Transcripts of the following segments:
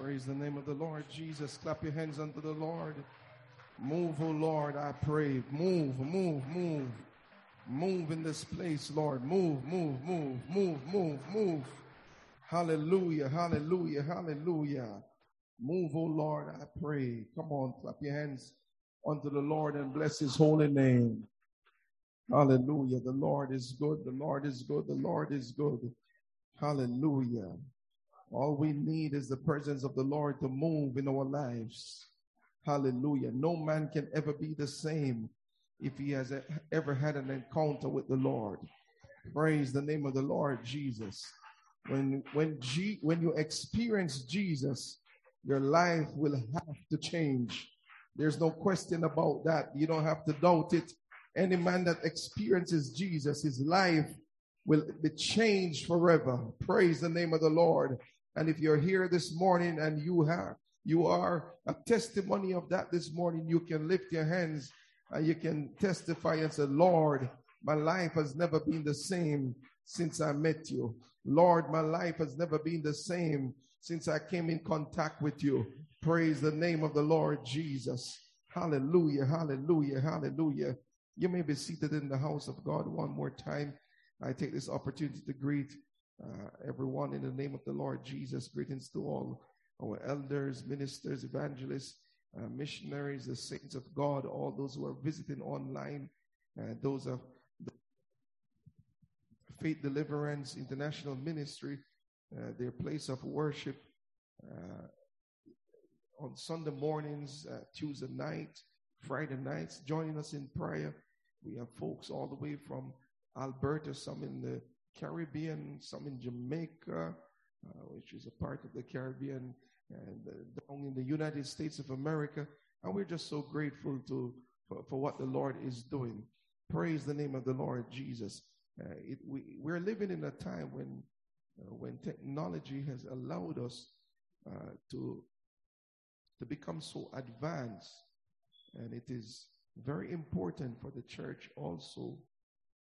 Praise the name of the Lord Jesus. Clap your hands unto the Lord. Move, oh Lord, I pray. Move, move, move. Move in this place, Lord. Move, move, move, move, move, move. Hallelujah, hallelujah, hallelujah. Move, oh Lord, I pray. Come on, clap your hands unto the Lord and bless his holy name. Hallelujah. The Lord is good. The Lord is good. The Lord is good. Hallelujah. All we need is the presence of the Lord to move in our lives. Hallelujah. No man can ever be the same if he has ever had an encounter with the Lord. Praise the name of the Lord Jesus. When when G, when you experience Jesus, your life will have to change. There's no question about that. You don't have to doubt it. Any man that experiences Jesus, his life will be changed forever. Praise the name of the Lord. And if you're here this morning and you have you are a testimony of that this morning, you can lift your hands and you can testify and say, Lord, my life has never been the same since I met you. Lord, my life has never been the same since I came in contact with you. Praise the name of the Lord Jesus. Hallelujah, hallelujah, hallelujah. You may be seated in the house of God one more time. I take this opportunity to greet uh, everyone in the name of the Lord Jesus. Greetings to all our elders, ministers, evangelists, uh, missionaries, the saints of God, all those who are visiting online, uh, those of Faith Deliverance International Ministry, uh, their place of worship uh, on Sunday mornings, Tuesday night, Friday nights, joining us in prayer. We have folks all the way from Alberta, some in the Caribbean, some in Jamaica, uh, which is a part of the Caribbean, and uh, down in the United States of America. And we're just so grateful to for, for what the Lord is doing. Praise the name of the Lord Jesus. Uh, it, we, we're living in a time when uh, when technology has allowed us uh, to to become so advanced, and it is very important for the church also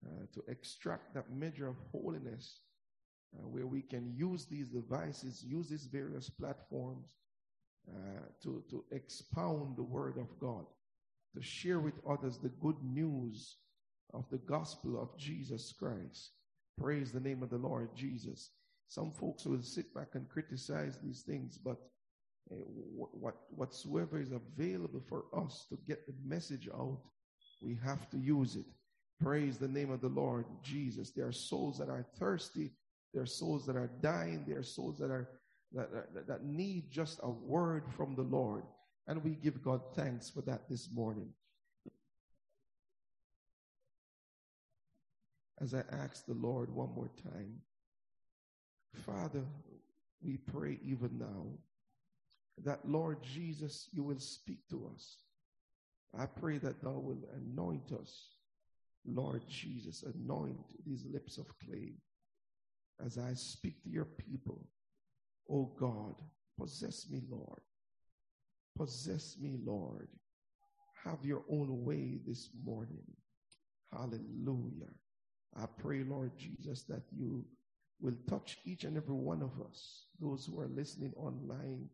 uh, to extract that measure of holiness uh, where we can use these devices, use these various platforms uh, to, to expound the word of God, to share with others the good news of the gospel of Jesus Christ. Praise the name of the Lord Jesus. Some folks will sit back and criticize these things, but uh, what, whatsoever is available for us to get the message out, we have to use it. Praise the name of the Lord Jesus. There are souls that are thirsty. There are souls that are dying. There are souls that are that, that, that need just a word from the Lord. And we give God thanks for that this morning. As I ask the Lord one more time, Father, we pray even now that, Lord Jesus, you will speak to us. I pray that thou will anoint us Lord Jesus, anoint these lips of clay as I speak to your people. Oh God, possess me, Lord. Possess me, Lord. Have your own way this morning. Hallelujah. I pray, Lord Jesus, that you will touch each and every one of us, those who are listening online.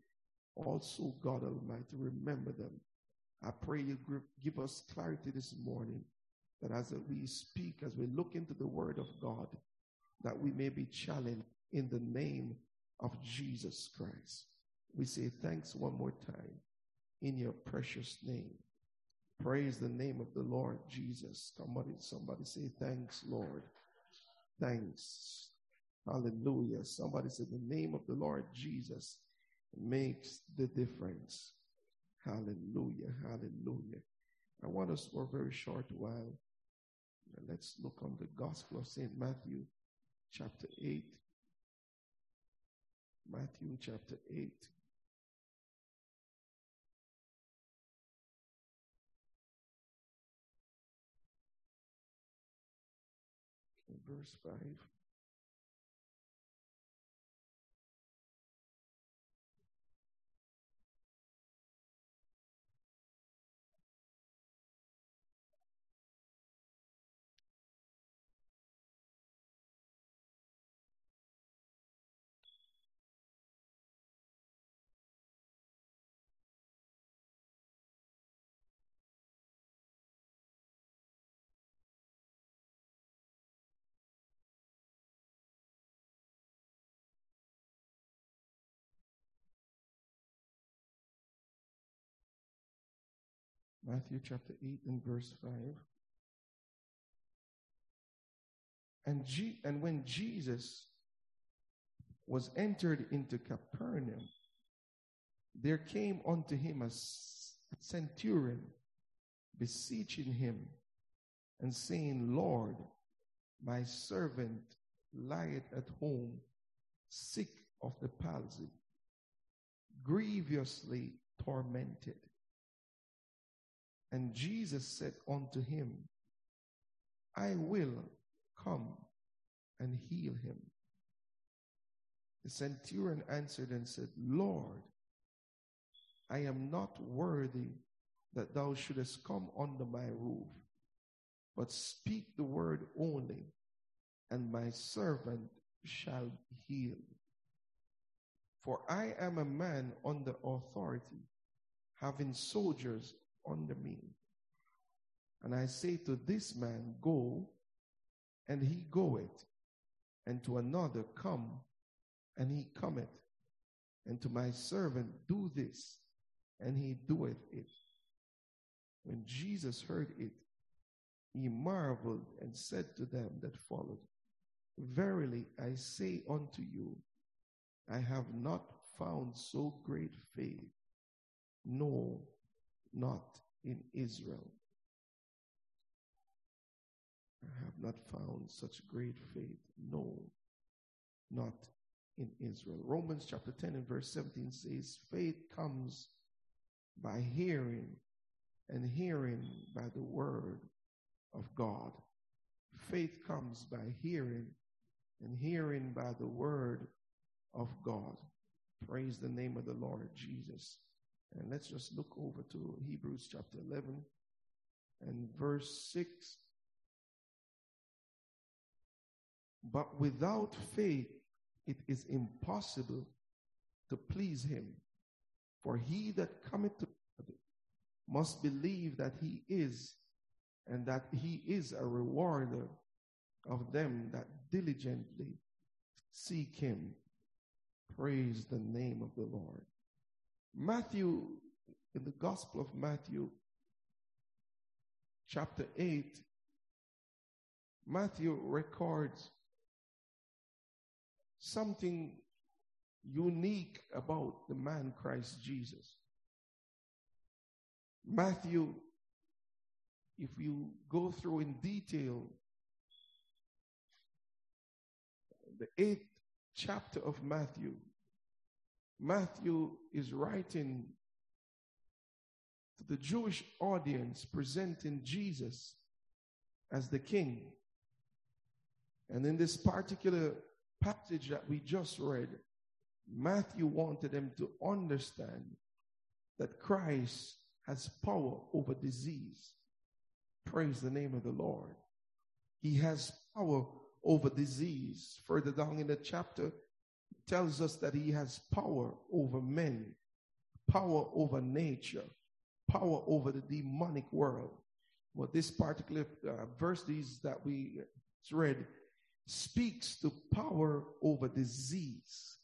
Also, God Almighty, remember them. I pray you give us clarity this morning that as we speak, as we look into the word of God, that we may be challenged in the name of Jesus Christ. We say thanks one more time in your precious name. Praise the name of the Lord Jesus. Somebody, somebody say thanks, Lord. Thanks. Hallelujah. Somebody say the name of the Lord Jesus makes the difference. Hallelujah. Hallelujah. I want us for a very short while Let's look on the Gospel of St. Matthew, chapter 8. Matthew chapter 8. Verse 5. Matthew chapter 8 and verse 5. And, G- and when Jesus was entered into Capernaum, there came unto him a centurion beseeching him and saying, Lord, my servant lieth at home, sick of the palsy, grievously tormented. And Jesus said unto him, I will come and heal him. The centurion answered and said, Lord, I am not worthy that thou shouldest come under my roof, but speak the word only, and my servant shall be healed. For I am a man under authority, having soldiers under me. And I say to this man, Go, and he goeth, and to another, Come, and he cometh, and to my servant, Do this, and he doeth it. When Jesus heard it, he marveled and said to them that followed, Verily I say unto you, I have not found so great faith, no, not in Israel. I have not found such great faith, no, not in Israel. Romans chapter 10 and verse 17 says, Faith comes by hearing, and hearing by the word of God. Faith comes by hearing, and hearing by the word of God. Praise the name of the Lord Jesus. And let's just look over to Hebrews chapter 11 and verse 6. But without faith, it is impossible to please him. For he that cometh to God must believe that he is, and that he is a rewarder of them that diligently seek him. Praise the name of the Lord. Matthew, in the Gospel of Matthew, chapter 8, Matthew records something unique about the man Christ Jesus. Matthew, if you go through in detail the eighth chapter of Matthew, Matthew is writing to the Jewish audience presenting Jesus as the king. And in this particular passage that we just read, Matthew wanted them to understand that Christ has power over disease. Praise the name of the Lord. He has power over disease. Further down in the chapter, tells us that he has power over men, power over nature, power over the demonic world. But this particular uh, verse that we read speaks to power over disease.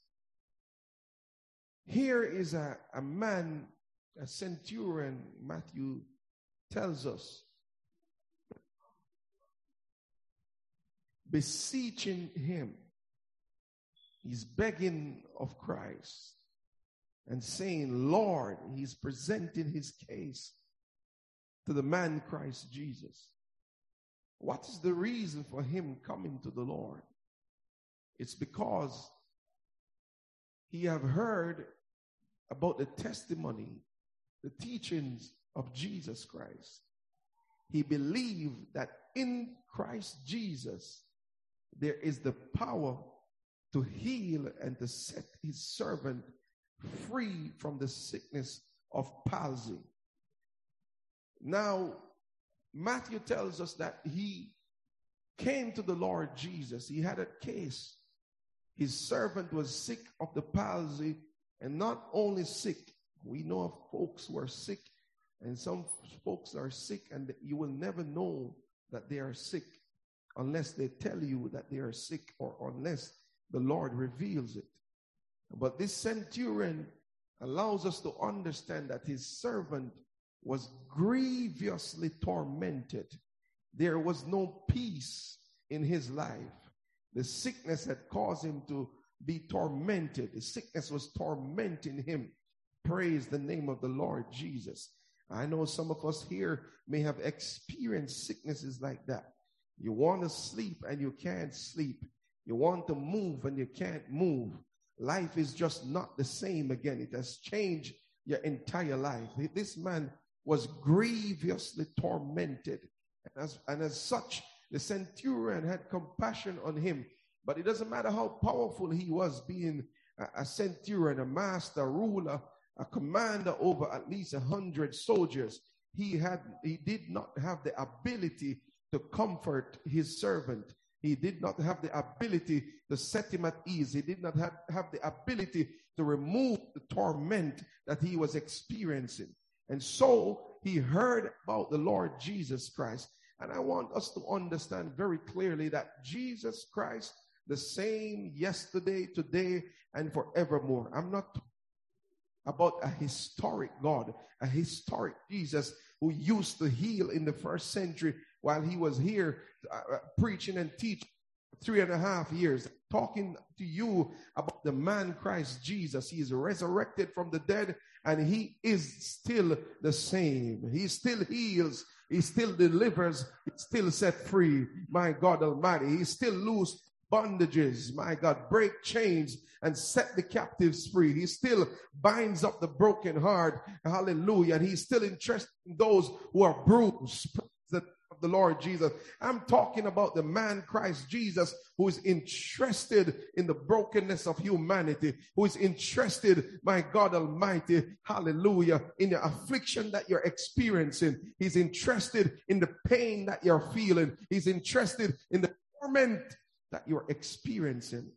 Here is a, a man, a centurion, Matthew tells us, beseeching him. He's begging of Christ and saying, Lord, he's presenting his case to the man Christ Jesus. What is the reason for him coming to the Lord? It's because he have heard about the testimony, the teachings of Jesus Christ. He believed that in Christ Jesus there is the power to heal and to set his servant free from the sickness of palsy. Now, Matthew tells us that he came to the Lord Jesus. He had a case. His servant was sick of the palsy, and not only sick, we know of folks who are sick, and some folks are sick, and you will never know that they are sick unless they tell you that they are sick or unless the Lord reveals it. But this centurion allows us to understand that his servant was grievously tormented. There was no peace in his life. The sickness had caused him to be tormented. The sickness was tormenting him. Praise the name of the Lord Jesus. I know some of us here may have experienced sicknesses like that. You want to sleep and you can't sleep. You want to move and you can't move. Life is just not the same again. It has changed your entire life. This man was grievously tormented. And as, and as such, the centurion had compassion on him. But it doesn't matter how powerful he was, being a, a centurion, a master, a ruler, a commander over at least a hundred soldiers. He had, he did not have the ability to comfort his servant. He did not have the ability to set him at ease. He did not have, have the ability to remove the torment that he was experiencing. And so he heard about the Lord Jesus Christ. And I want us to understand very clearly that Jesus Christ, the same yesterday, today, and forevermore. I'm not about a historic God, a historic Jesus who used to heal in the first century while he was here uh, uh preaching and teaching three and a half years, talking to you about the man Christ Jesus. He is resurrected from the dead and he is still the same. He still heals. He still delivers. He still set free. My God Almighty. He still loose bondages. My God, break chains and set the captives free. He still binds up the broken heart. Hallelujah. And he's still interested in those who are bruised the Lord Jesus. I'm talking about the man Christ Jesus who is interested in the brokenness of humanity, who is interested, my God Almighty, hallelujah, in the affliction that you're experiencing. He's interested in the pain that you're feeling. He's interested in the torment that you're experiencing.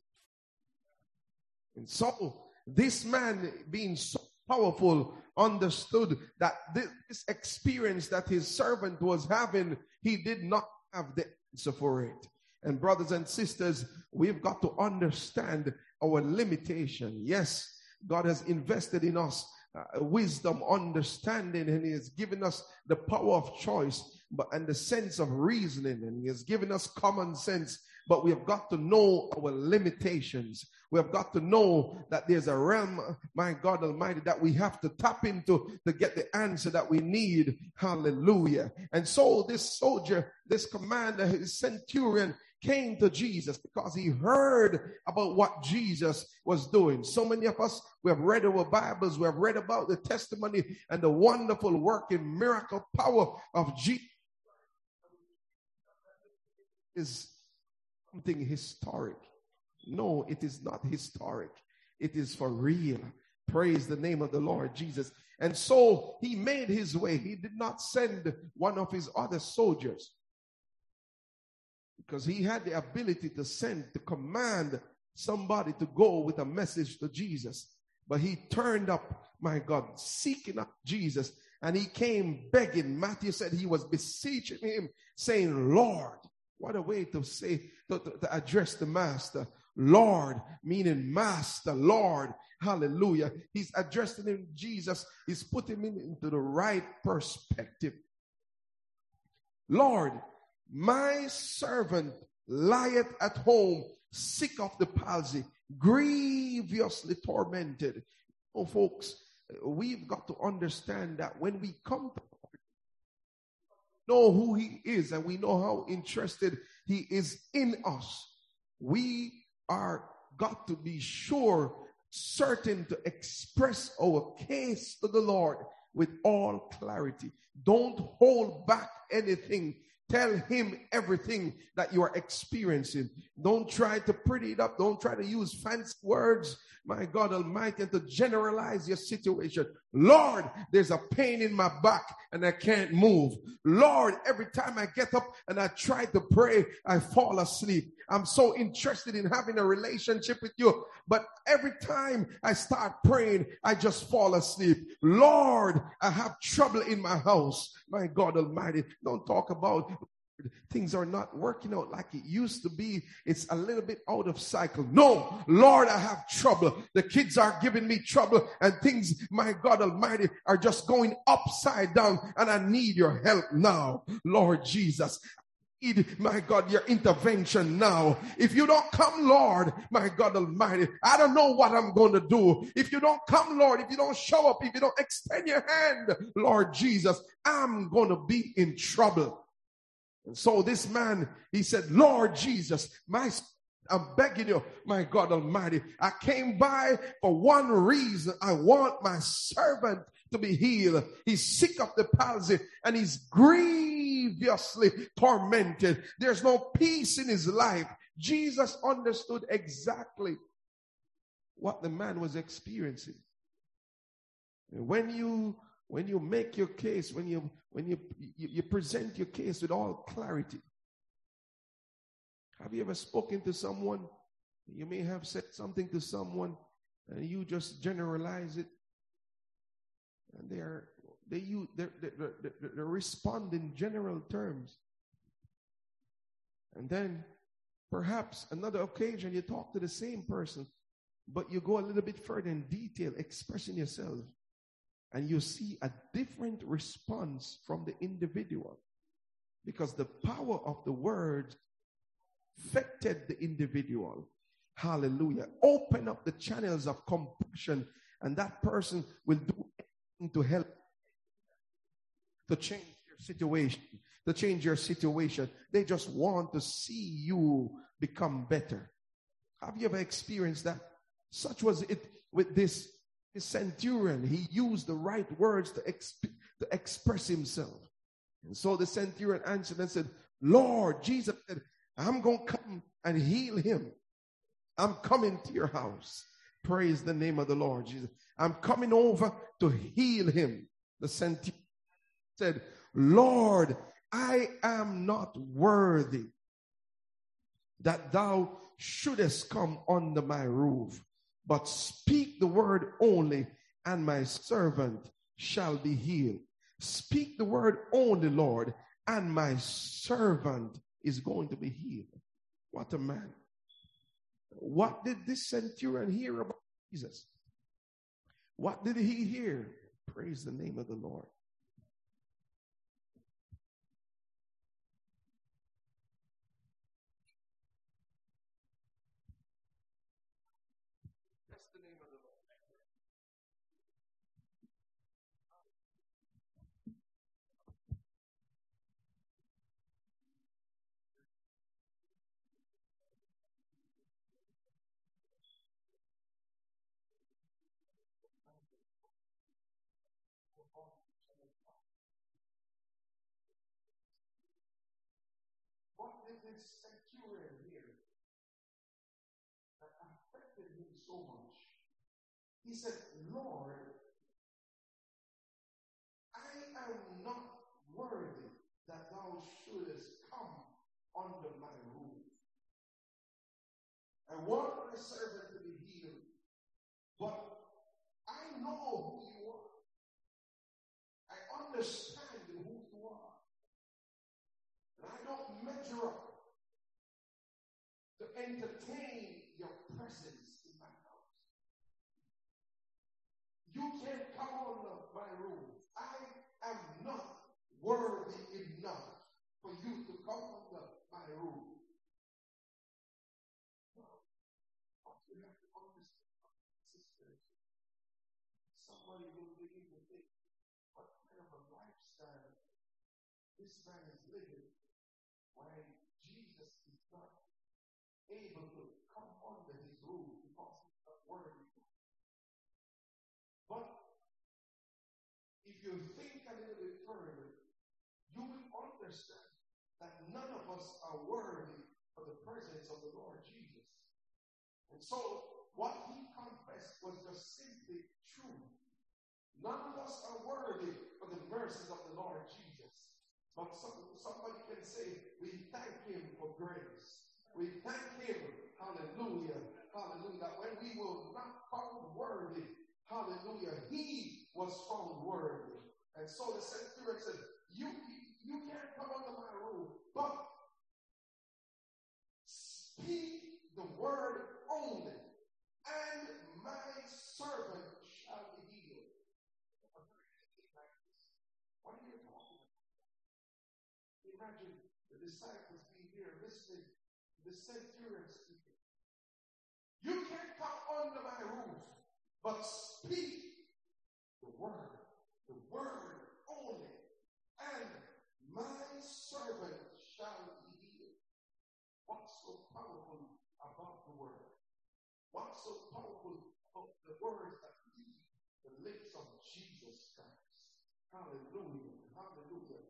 And so, this man being so powerful understood that this experience that his servant was having, he did not have the answer for it. And brothers and sisters, we've got to understand our limitation. Yes, God has invested in us uh, wisdom, understanding, and He has given us the power of choice, but and the sense of reasoning, and He has given us common sense. But we have got to know our limitations. We have got to know that there's a realm, my God Almighty, that we have to tap into to get the answer that we need. Hallelujah. And so this soldier, this commander, his centurion, came to Jesus because he heard about what Jesus was doing. So many of us, we have read our Bibles, we have read about the testimony and the wonderful working miracle power of Jesus. Is something historic. No, it is not historic. It is for real. Praise the name of the Lord Jesus. And so he made his way. He did not send one of his other soldiers because he had the ability to send, to command somebody to go with a message to Jesus. But he turned up, my God, seeking up Jesus. And he came begging. Matthew said he was beseeching him, saying, Lord, what a way to say, to, to, to address the master. Lord, meaning master, Lord. Hallelujah. He's addressing him, Jesus. He's putting him into the right perspective. Lord, my servant lieth at home, sick of the palsy, grievously tormented. Oh, folks, we've got to understand that when we come to know who he is and we know how interested he is in us, we are got to be sure, certain to express our case to the Lord with all clarity. Don't hold back anything Tell him everything that you are experiencing. Don't try to pretty it up. Don't try to use fancy words, my God Almighty, and to generalize your situation. Lord, there's a pain in my back and I can't move. Lord, every time I get up and I try to pray, I fall asleep. I'm so interested in having a relationship with you. But every time I start praying, I just fall asleep. Lord, I have trouble in my house. My God Almighty, don't talk about things are not working out like it used to be. It's a little bit out of cycle. No, Lord, I have trouble. The kids are giving me trouble and things, my God Almighty, are just going upside down and I need your help now. Lord Jesus, need, my God, your intervention now. If you don't come, Lord, my God Almighty, I don't know what I'm going to do. If you don't come, Lord, if you don't show up, if you don't extend your hand, Lord Jesus, I'm going to be in trouble. And so this man, he said, Lord Jesus, my I'm begging you, my God Almighty. I came by for one reason. I want my servant to be healed. He's sick of the palsy and he's grievously tormented. There's no peace in his life. Jesus understood exactly what the man was experiencing. When you when you make your case, when you when you, you, you present your case with all clarity. Have you ever spoken to someone? You may have said something to someone and you just generalize it. And they're they use they they they respond in general terms. And then perhaps another occasion you talk to the same person, but you go a little bit further in detail, expressing yourself and you see a different response from the individual because the power of the word affected the individual. Hallelujah. Open up the channels of compassion, and that person will do anything to help to change your situation. To change your situation. They just want to see you become better. Have you ever experienced that? Such was it with this the centurion, he used the right words to, exp- to express himself. And so the centurion answered and said, Lord, Jesus said, I'm going to come and heal him. I'm coming to your house. Praise the name of the Lord Jesus. I'm coming over to heal him. The centurion said, Lord, I am not worthy that thou shouldest come under my roof but speak the word only, and my servant shall be healed. Speak the word only, Lord, and my servant is going to be healed. What a man. What did this centurion hear about Jesus? What did he hear? Praise the name of the Lord. This centurion here that affected him so much. He said, Lord, I am not worthy that thou shouldest come under my roof. I want my servant to be healed, but I know who you are. I understand who you are. And I don't measure up to entertain your presence in my house. You can't come on my roof. I am not worthy enough for you to come under my roof. What you have to understand, sisters, somebody will begin to think, what kind of a lifestyle this man is living? Why Jesus is not able to come under his rule because he's not worthy. But if you think a little bit further, you will understand that none of us are worthy of the presence of the Lord Jesus. And so what he confessed was just simply true. None of us are worthy of the mercies of the Lord Jesus. But some, somebody can say, we thank him for grace. We thank him, hallelujah, hallelujah, that when we were not found worthy, hallelujah, he was found worthy. And so the centurion said, you, You can't come under my roof, but speak the word only, and my servant shall be healed. What are you talking about? Imagine the disciples being here listening to the centurion speaking. You can't come under my roof, but speak the word, the word only, and my servant shall be healed. What's so powerful about the word? What's so powerful about the words that leave the lips of Jesus Christ? Hallelujah. Hallelujah.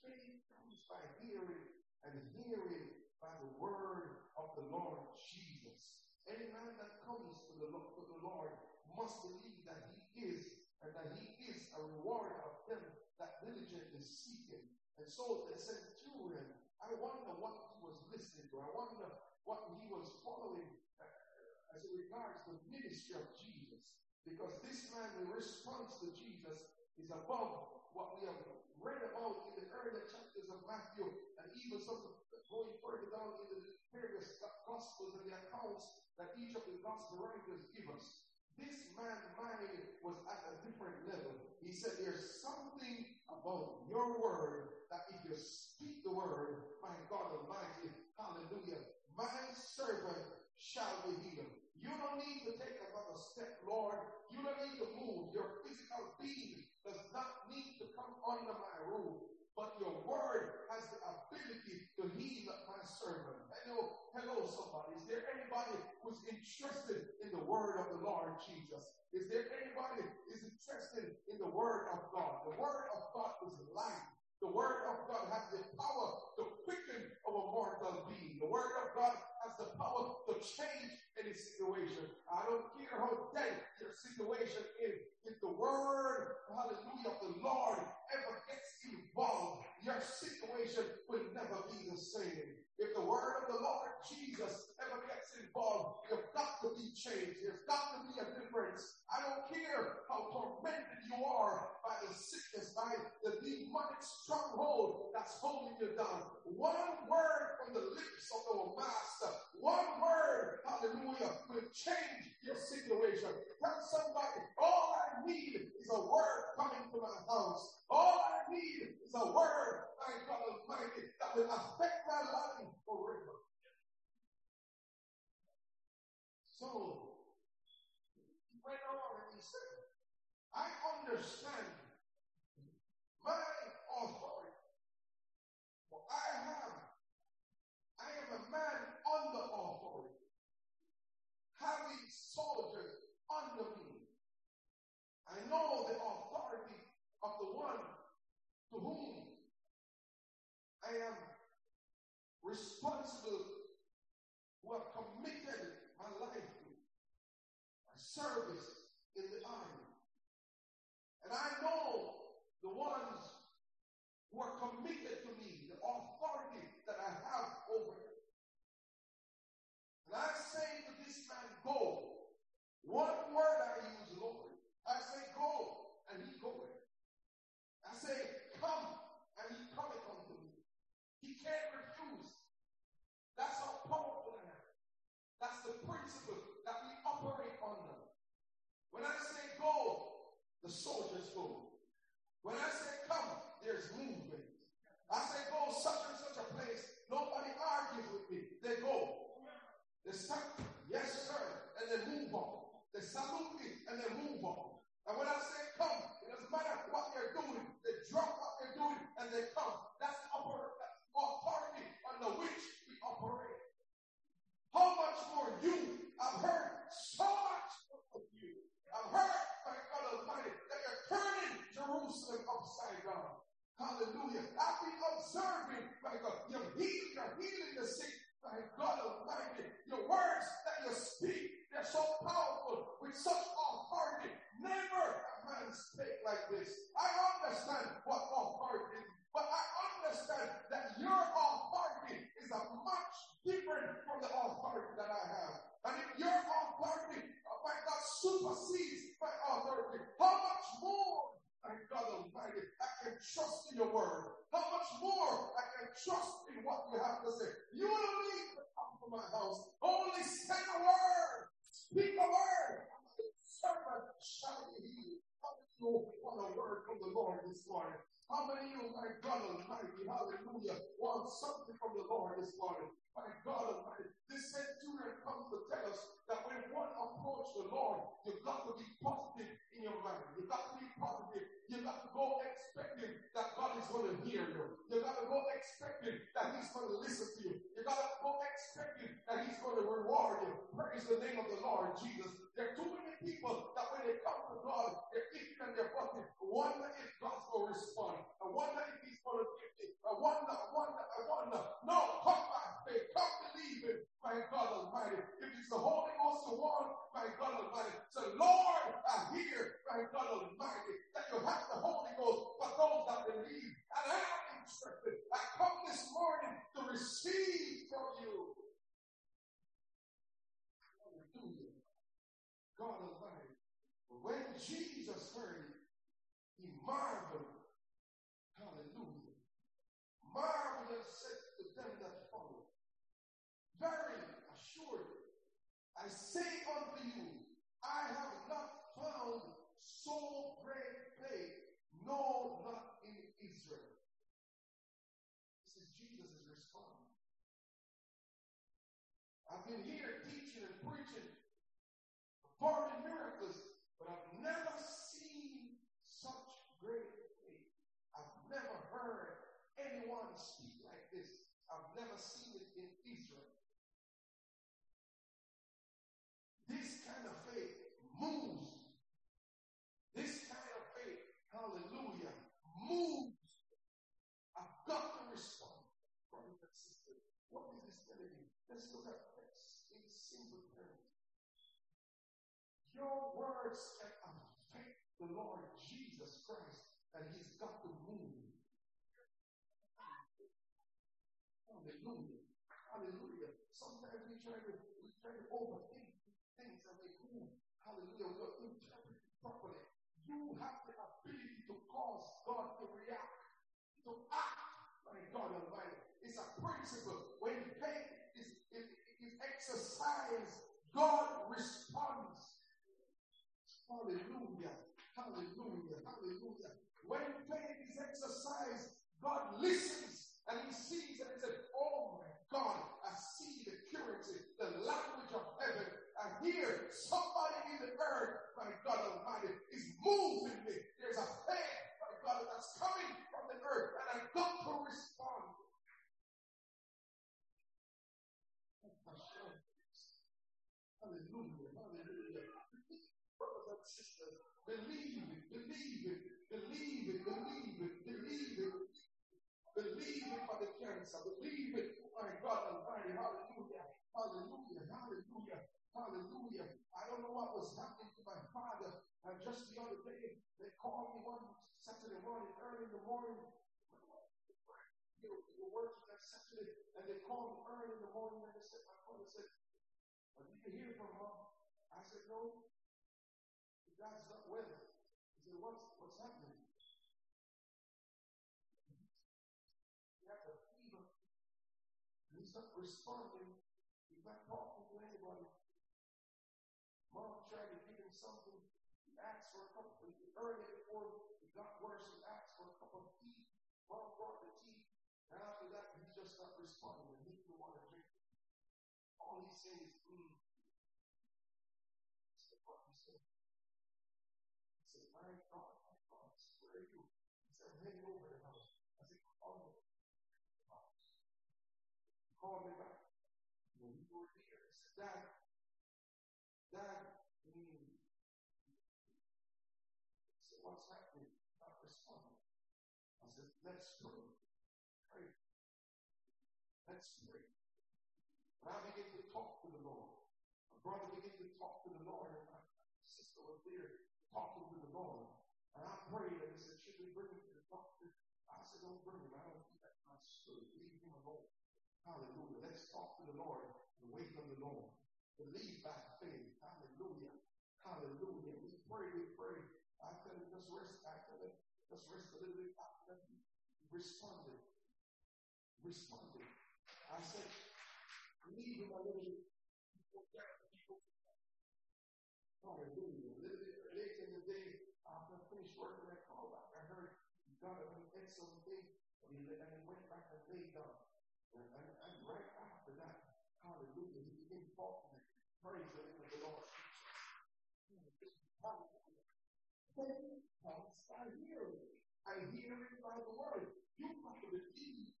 Faith comes by hearing, and hearing by the word of the Lord Jesus. Any man that comes to the, to the Lord must believe that he is, and that he is a rewarder of them that diligently seek him. And so the centurion, I wonder what he was listening to. I wonder what he was following uh, as it regards the ministry of Jesus. Because this man, in response to Jesus, is above what we have read about in the earlier chapters of Matthew and even some going further down in the various gospels and the accounts that each of the gospel writers give us. This man's mind was at a different level. He said, There's something about your word that if you speak the word, my God Almighty, hallelujah, my servant shall be healed. You don't need to take another step, Lord. You don't need to move. Your physical being does not need to come under my roof, but your word has the ability to heal my servant. Hello, hello, somebody. Is there anybody who's interested in the word of the Lord Jesus? Is there anybody is interested in the word of God? The word of God is life. The word of God has the power to quicken our mortal being. The word of God has the power to change any situation. I don't care how dead your situation is. If the word, hallelujah, of the Lord ever gets involved, your situation will never be the same. If the word of the Lord Jesus ever gets involved, you've got to be changed. There's got to be a difference. I don't care how tormented you are by the sickness, by the demonic stronghold that's holding you down. One word from the lips of our master, one word, hallelujah, will change your situation. Tell somebody, all I need is a word coming to my house. All I need is a word, my God Almighty, that will affect my life forever. So, he went on and he said, I understand my authority. For I have, I am a man under authority, having soldiers under me. I know the authority of the one to whom I am responsible, who have committed my life to, my service in the army. And I know the ones who are committed to me, the authority that I have over them. And I say to this man, go. One word I use, Lord. I say, go, and he goeth. I say, come, and he cometh unto me. He can't refuse. That's how powerful I am. That's the principle that we operate under. When I say go, the soldiers go. When I say come, there's movement. I say go such and such a place. Nobody argues with me. They go. They stop. Yes, sir. And they move on. They salute me and they move on. And when I say come, it doesn't matter what they're doing. They drop what they're doing and they come. That's authority under which we operate. How much more you? I've heard so much of you. I've heard, my God Almighty, that you're turning Jerusalem upside down. Hallelujah. I've been observing, my God, you're healing, you're healing the sick. My God Almighty, your words that you speak, they're so powerful with such authority. Never a man speak like this. I understand what authority is, but I understand that your authority is a much different from the authority that I have. And if your authority, oh my God, supersedes my authority, how much more, my God Almighty, I can trust in your word? How much more I can trust in what you have to say. You don't need to come to my house. Only say a word. Speak a word. Servant shall be healed. How many you want a word from the Lord this morning? How many of you, my God Almighty, hallelujah, want something from the Lord this morning? My God Almighty, this centurion comes to tell us that when one approach the Lord, you've got to be positive in your mind. You've got to be positive. You've got to go expecting that God is going to hear you. You've got to go expecting that He's going to listen to you. You've got to go expecting that He's going to reward you. Praise the name of the Lord Jesus. There are too many people that when they come to God, they're thinking and they're buzzing. Wonder if God's going to respond. I wonder if He's going to give it. I wonder, I wonder, I wonder. No, come by faith. Come believe it, my God Almighty. If it's the Holy Ghost you want, my God Almighty. So, Lord, I hear, my God Almighty, that you have the Holy Ghost for those that believe. And I am interested. I come this morning receive from you. God Almighty. When Jesus heard it, he marveled. Hallelujah. Marveled and said to them that followed, Very assuredly, I say unto you, I have not found so great faith, no, not in Israel. This is Jesus' response. I've been here teaching and preaching, performing miracles, but I've never seen such great faith. I've never heard anyone speak like this. I've never seen it in Israel. This kind of faith moves. This kind of faith, hallelujah, moves. I've got to respond. Brothers and sisters, what is this telling you? Let's look at this in simple terms. Your words can affect the Lord Jesus Christ, and He's got to move. Hallelujah. Hallelujah. Sometimes we try to we try to overthink things and they move. Hallelujah. We don't interpret it properly. You have the ability to cause God to react, to act. My God Almighty. It's a principle. When faith is, is, is exercised, God responds. Hallelujah. Hallelujah. Hallelujah. When faith is exercised, God listens and he sees and he says, Oh my God, I see the currency, the language of heaven. I hear somebody in the earth, my God Almighty, is moving me. There's a faith, my God, that's coming from the earth, and I've got to respond. For the cancer. Believe it, my God Almighty. Hallelujah. Hallelujah. Hallelujah. Hallelujah. I don't know what was happening to my father. And just the other day, they called me one Saturday morning, early in the morning. You know, we were working that Saturday, and they called me early in the morning, and they said, my father said, you hear from mom? I said, no. The guy's not well. He said, what's, what's happening? He has a fever. And he's not responding. He's not talking to anybody. Mom tried to give him something. He asked for a cup of early before it got worse. He asked for a cup of tea. Mom brought the tea. And after that, he's just not responding. He didn't want to drink. All he's saying is, mm. I said, what? He said, he said, my God, my God, where are you? He said, I'm heading over the house. I said, call me. He called me back. When we were he Dad, mm. I said, what's happening? Not responding. I said, let's pray. Pray. Let's pray. And I began to talk to the Lord. My brother began to talk to the Lord, and my sister was there talking to the Lord. And I prayed, and they said, Should we bring him to the doctor? I said, Don't bring him. I don't think that's my spirit. Leave him alone. Hallelujah. Let's talk to the Lord and wait on the Lord. Believe by faith. Hallelujah. Hallelujah. We pray, we pray. I him, just rest. I him, just rest a little bit. He responded. responded. I said, leave him a little Hallelujah. A little bit later in the day, after I finished working, I called back. I heard God had done excellent thing, and he, and he went back and laid down. And, and, and right after that, hallelujah, he became talking. Praise the name of the Lord. I hear it. I hear it by the word. You have to believe.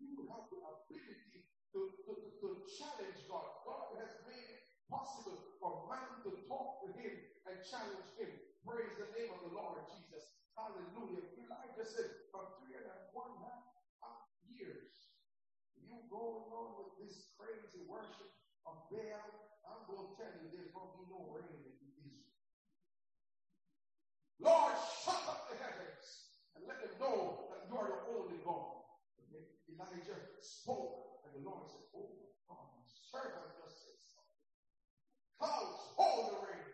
You have the ability to, to, to, to challenge God. God has made it possible for man to talk to him and challenge him. Praise the name of the Lord Jesus. Hallelujah. Elijah said, from three and one half years, you going on with this crazy worship of Baal, Tell you there's going to be no rain in Israel. Lord, shut up the heavens and let them know that you are the only God. Okay? Elijah spoke, and the Lord said, Oh, God, my servant just said something. Clouds, hold the rain.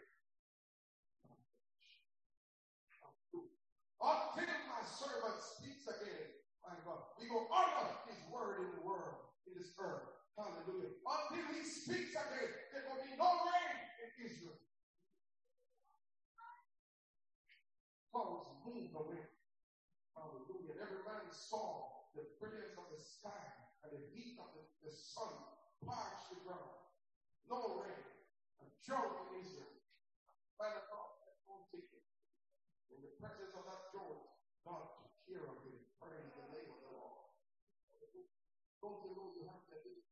Until my servant speaks again, my God, we go honor his word in the world, in this earth. Hallelujah. Until he speaks again, there will be no rain in Israel. Clouds move away. Hallelujah. And every man saw the brilliance of the sky and the heat of the, the sun parch the ground. No rain. A drought in Israel. By the thought, won't take it. In the presence of that drought, God took care of it. Praise the name of the Lord. Don't you know you have to do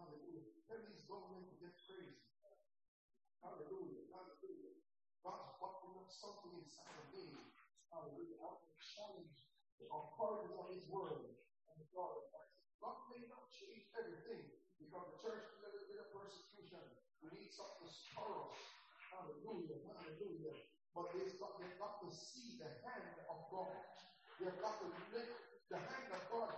Hallelujah. Tell these government to get crazy. Hallelujah. Hallelujah. God's buckling up something inside of me. Hallelujah. I to challenge the authorities of His word and the God of Christ. God may not change everything because the church is a little bit of persecution. We need something us. Hallelujah. Hallelujah. But they've got, they've got to see the hand of God. They've got to make the hand of God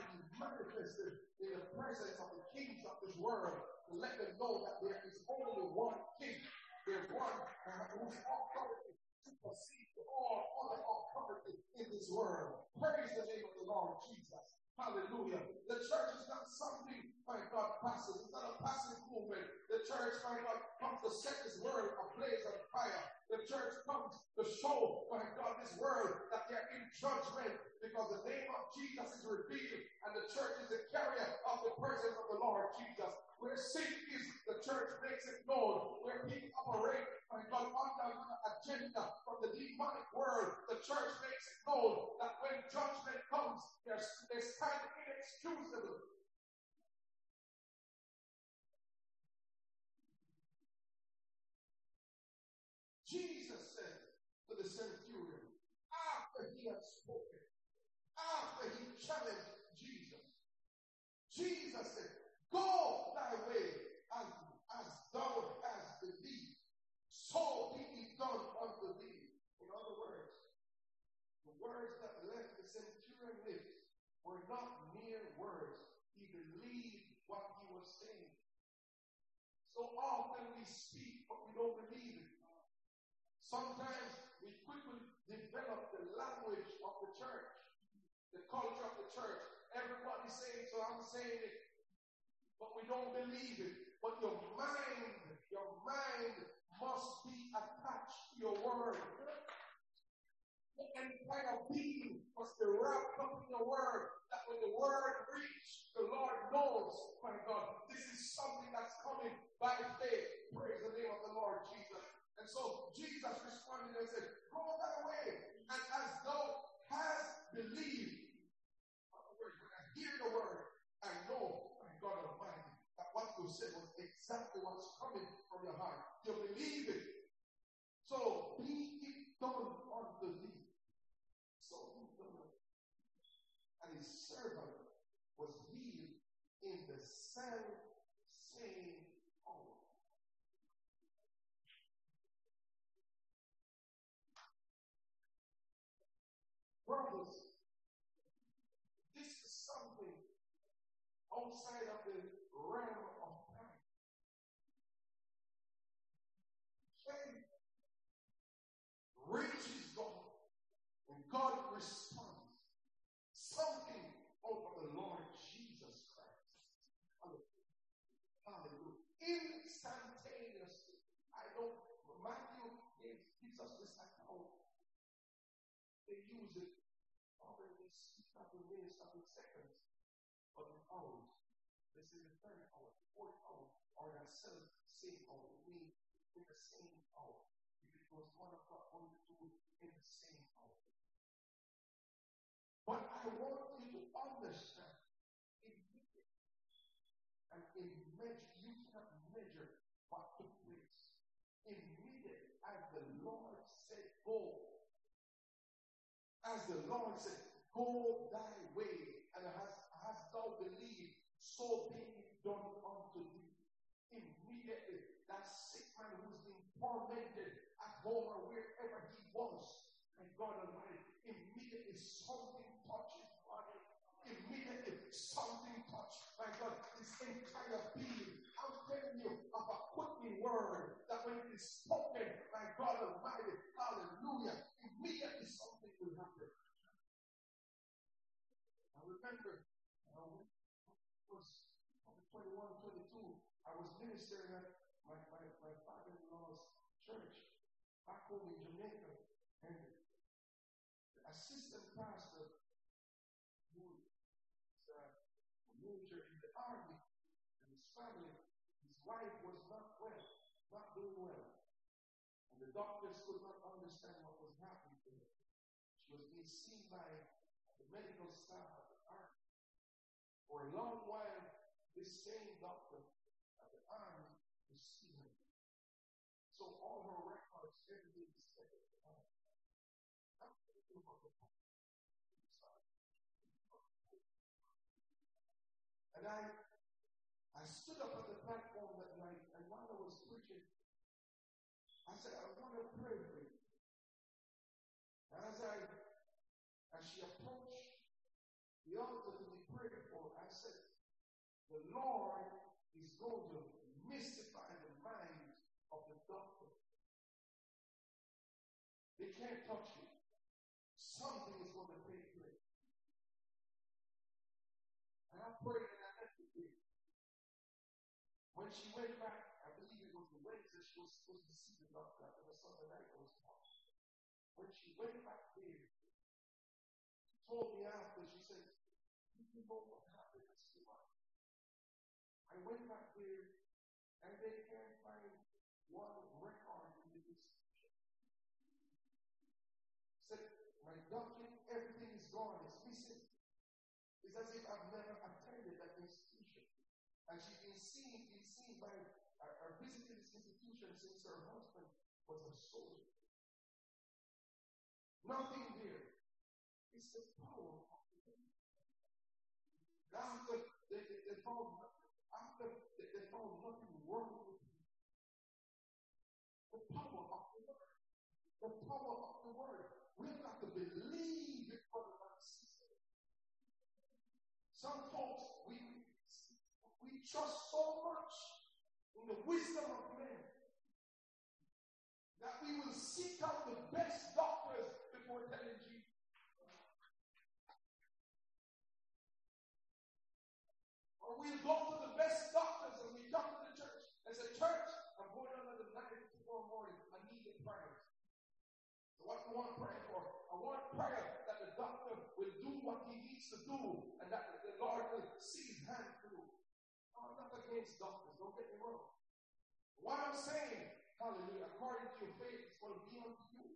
to be manifested in the presence of the kings of this world to let them know that there is only one king. There's one whose authority supersedes all other authority in this world. Praise the name of the Lord Jesus. Hallelujah. The church is not something, my God, passive. It's not a passive movement. The church, my God, comes to set this world ablaze on fire. The church comes to show, my God, this world that they're in judgment because the name of Jesus is revealed and the church is the carrier of the presence of the Lord Jesus. Where sin is, the church makes it known. Where people operate, my God, under an agenda from the demonic world, the church makes it known that when judgment comes, there's, they stand inexcusable. Jesus said to the centurion, after he had spoken, after he challenged Jesus, Jesus said, Go thy way as, as thou hast believed, so be it done unto thee. In other words, the words that left the centurion lips were not mere words. He believed what he was saying. So often we speak, but we don't believe it. Sometimes we quickly develop the language of the church, the culture of the church. Everybody's saying, so I'm saying it, but we don't believe it. But your mind, your mind must be attached to your word. The entire being must be wrapped up in the word. That when the word reaches, the Lord knows, my God, this is something that's coming by faith. Praise the name of the Lord Jesus. And so Jesus responded and said, Go that way. And as thou hast believed, when I hear the word, I know, my God Almighty, said was exactly what's coming from your heart. You believe it. So be it done unto thee. So done. And his servant was healed in the self same hour. Brothers, this is something outside of the realm of time. Faith reaches God, and God responds. use it often in couple minutes, couple seconds, but in hours. This is the third the fourth hour, or that seventh, same. It means in the same hour. If it was one o'clock, one to two, in the same hour. But I want you to understand immediately and in measure, you cannot measure what took place. Immediately as the Lord said, go. As the Lord said, go thy way, and has, has thou believed, so be it done unto thee. Immediately, that sick man who's been tormented at home or wherever he was, and God Almighty, immediately something touched his body. Immediately something touched, my God, his entire being. I'm telling you of a quickening word that when it is spoken, my God Almighty, hallelujah, immediately something will happen. I remember uh, it was 21, 22, I was ministering at my, my, my father-in-law's church home in Jamaica, and the assistant pastor who is a major in the army and his family, his wife was not well, not doing well. And the doctors could not understand what was happening to her. She was being seen by the medical staff of the army. For a long while, this same doctor at the army was seeing her. So all her records, everything is set at the army. I'm thinking about the And I, I stood up on the platform that night, and while I was preaching, I said, I want to pray for you. And as I, as she approached the altar to be prayed for, I said, the Lord is going to mystify the mind of the doctor. They can't touch you. Something is going to take place. And I prayed and I left it there. When she went back, I believe it was the Wednesday she was supposed to see the doctor after the Sunday night was off. When she went back there, she told me after, she said, You know what happened to my I went back there and they can't find one record in the institution. Said, my document, everything is gone, it's missing. It's as if I've never attended that institution. And she's been seen, been seen by, or visited this institution since her husband was a soldier. Nothing there. It's the power of the After they, they, they found after they, they found nothing wrong with him. The power of the word. The power of the word. We've got to believe it, and sister. Some folks, we, we trust so much in the wisdom of men that we will seek out the best doctors before telling Jesus. Or we'll go to the best doctors and we come to the church and say, Church, I'm going on the night tomorrow morning. I need the prayers. So what do you want prayer for? I want prayer that the doctor will do what he needs to do and that the Lord will see his hand through. I'm not against doctors, don't get me wrong. What I'm saying, hallelujah, according to your faith, it's going to be unto you.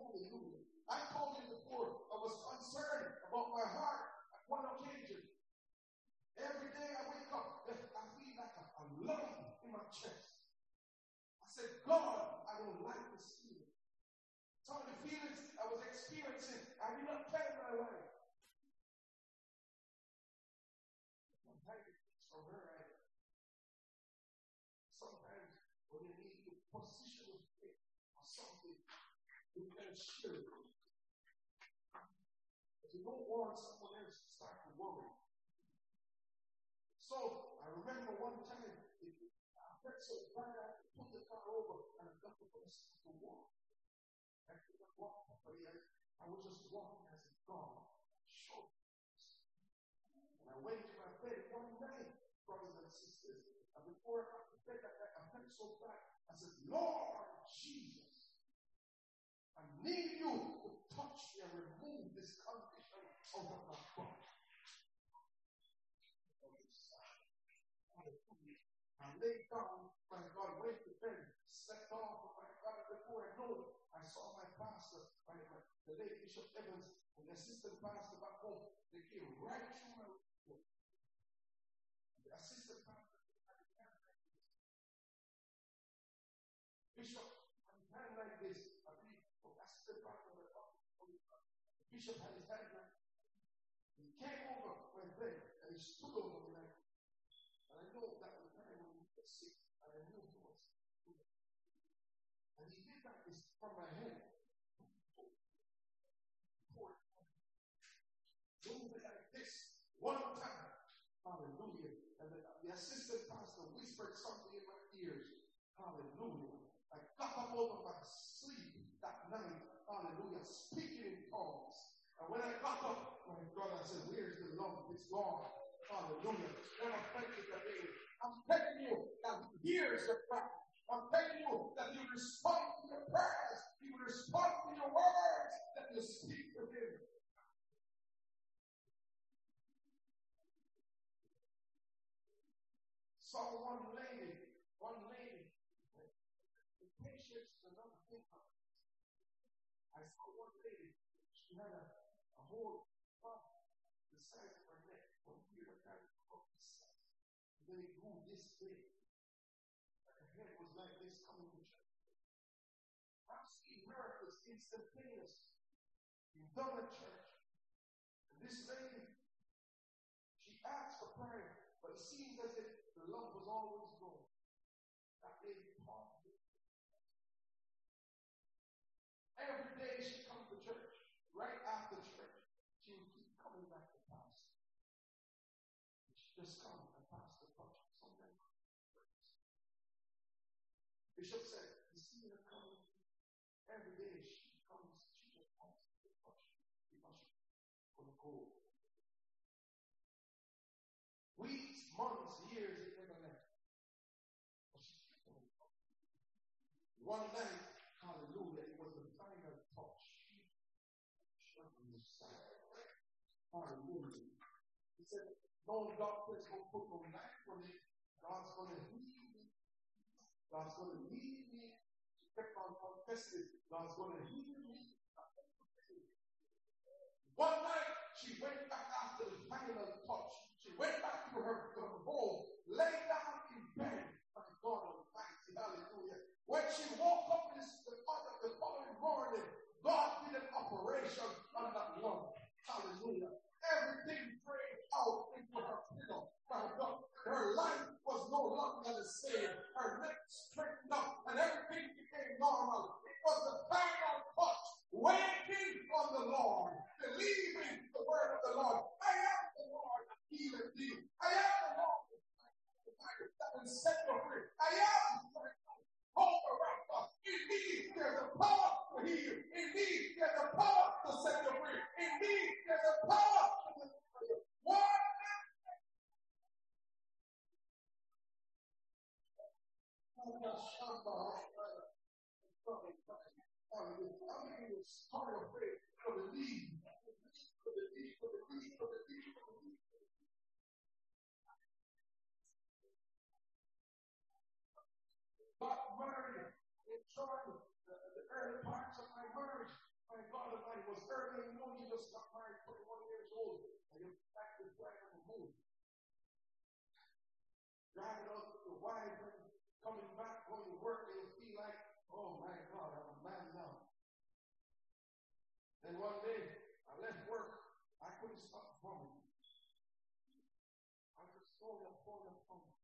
Hallelujah. I told you before, I was concerned about my heart at one occasion. Every day I wake up, I feel like a, a lump in my chest. I said, God, I don't like this feeling. Some of the feelings I was experiencing, I did not tell my wife. Sometimes it's from her end. Sometimes when you need to position of faith or something, you can share. But you don't want someone else to start to worry. So I remember one time, I felt so bad, I put the car over and I got to start to walk. I could not walk properly. I, I was just walking as if God showed. And I went to my bed one night, brothers and sisters, and before I went to bed, I, I felt so bad. I said, Lord Jesus. Need you to touch and remove this condition of my body. I laid down, my God, went to bed, slept off, my God, before I know it, I saw my pastor, my, my, the late Bishop Evans, and the assistant pastor back home. They came right through my window. The assistant pastor, Bishop, I'm hand like this. I believe the assistant pastor, the bishop He came over my bed and he stood over me and I know that the time when he was sick, and I knew he was. And he did that from my head. It like this one time. Hallelujah. And the, the assistant pastor whispered something in my ears. Hallelujah. I got up of my sleep that night. Hallelujah. Speaking in tongues. And when I got up, my God, I said, Where's the love? Gone. Hallelujah. Lord, I'm thanking you today. I'm telling you that He hears your prayer. I'm telling you that will respond to your prayers. Will respond to your words that you speak to Him. Saw one lady, one lady. The patience is another thing. I saw one lady. She had a, a whole bump the size of her neck from here to kind of up the size. And then it grew this big. And her head was like this coming to church. I've seen miracles instantaneous. You've done at church. And this lady, she asked for prayer, but it seems as if the love was always gone. That lady paused. Every day she comes to church, right after church, she would keep coming back to pastor. She just come and pastor touch something. Bishop said, you see her coming every day. She comes, she just wants to touch because she's going to go. Weeks, months, years, it never left. But she kept on coming. One night, hallelujah, it was the final touch. Hallelujah. He said, no doctors will put no knife on it. God's going to heal me. God's going to lead me. She kept on confessing. God's going to heal me. One night, she went back after the final touch. She went back to her, to her home, lay down in bed. My God Almighty, hallelujah. When she woke up this, the, the following morning, God did an operation on that lung. Hallelujah. Everything prayed out into her God, her life was no longer the same. Her neck straightened up and everything became normal. It was the final touch, waiting on the Lord, believing the word of the Lord. I am the Lord that healeth thee. I am the Lord that will set you free. I am Jehovah Rapha. In me, there's a power to heal. In me, there's a power to set you free. In me, there's a power to deliver you. One How many will start your faith to believe? To believe, to believe, to believe, to believe. got married, enjoyed the, the early parts of my marriage. My God Almighty was early, you know, you just got married 21 years old, and you're back to driving the home. Driving out with your wife and coming back, going to work, and you'll feel like, oh my God, I'm a man now. Then one day, I left work, I couldn't stop vomiting. I was throwing up, throwing up, throwing up.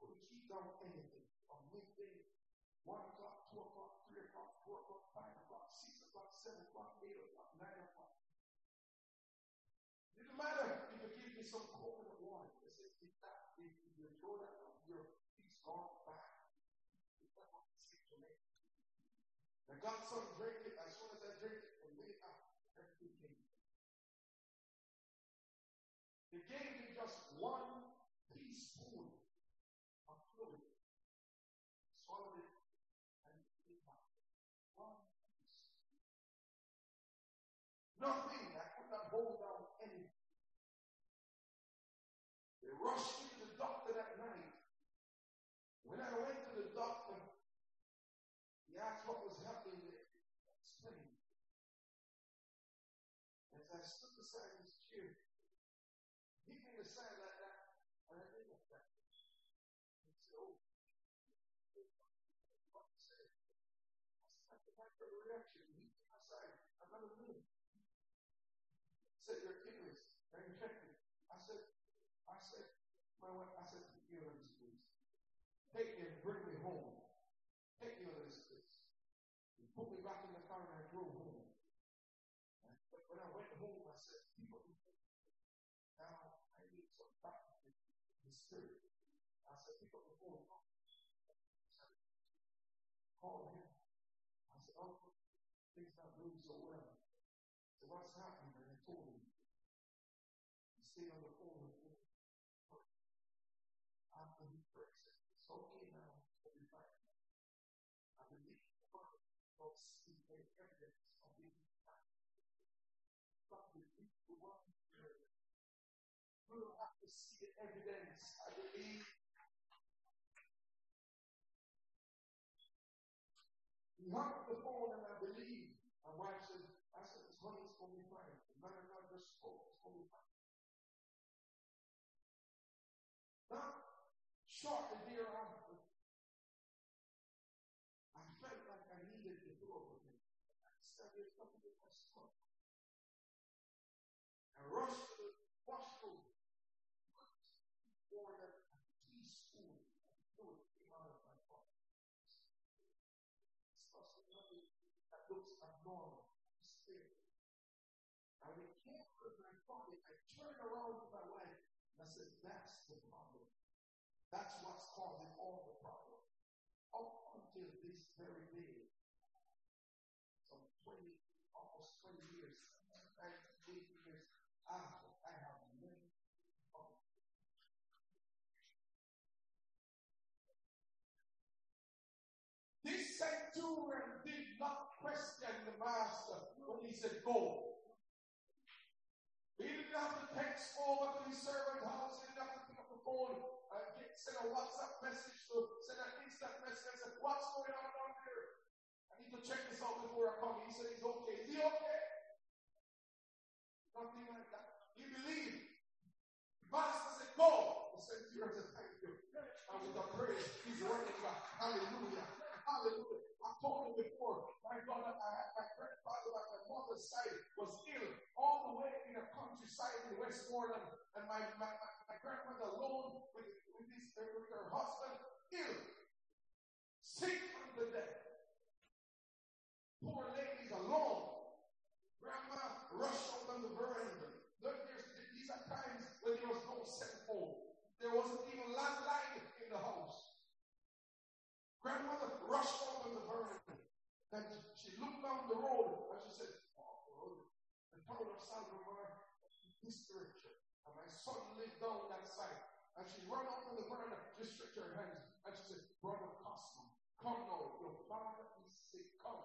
Couldn't keep down anything on midday, 1 o'clock, 2 o'clock, 3 o'clock, 4 o'clock, 5 o'clock, 6 o'clock, 7 o'clock, 8 o'clock, 9 o'clock. It didn't matter if you give me some coconut water. It says, if that, if you throw that up, your feet's gone back. It's not what it said to me. I got some drink it. As soon as I drink it, from way out, everything came. They gave me just one teaspoon of fluid swallowed it, and it came out. One teaspoon. Nothing. I could not hold down anything. They rushed me to the doctor that night. When I went to the doctor, he asked what was happening there. Explained. As I stood beside his chair, he made a sign like that, and I didn't back. He said, Oh, what he said. I said, the reaction. He came aside. Another minute said your kidneys are infected. I said, I said, my wife, I said, take me out of this place. Take me and bring me home. Take me out of this place. He put me back in the car and I drove home. And when I went home, I said, people, now I need some practice in the spirit. I said, people the phone. Call him. I said, oh, things not doing so well. So what's happening? told him. He stayed on the phone with me. After he prayed, it's okay now, it's be fine. I believe the word of speaking evidence of being fine. But we need the one we don't have to see the evidence. I believe hung the phone and I believe my wife said, I said, honey, it's going to be fine man of God just spoke. It's going to be fine. Now, shortly thereafter, I felt like I needed to go with him. I started coming with my son. I rushed to the washroom, poured a teaspoon of fluid came out of my pocket. It's something that looks abnormal. I when it came out of my pocket, I turned around to my wife and I said, That's the problem. That's what's causing all the problem. Up until this very day, some 20, almost 20 years, 19 years after, I have many. This centurion did not question the master when he said, Go. He didn't have to text over to his servant house. He didn't have to pick up the phone send a WhatsApp message to send an instant message and say, What's going on down there? I need to check this out before I come. He said he's okay. Is he okay? Nothing like that. He believed. The master said, Go. The centurion said, Thank you. And with the praise, he's running back. Hallelujah. Hallelujah. I told him before, my God, I had my grandfather on my mother's side was ill all the way in a countryside in Westmoreland, and my, my, my grandmother alone uh, her husband ill, sick from the death. Poor ladies alone. Grandma rushed out on the veranda. Look, these are times when there was no cell phone. There wasn't even landline in the house. Grandmother rushed out on the veranda. And she looked down the road and she said, Oh, the town of Salvador, this direction. And my son lived down that side. And she ran out to the veranda, just stretched her hands, and she said, Brother Cosmo, come now, your father is sick, come.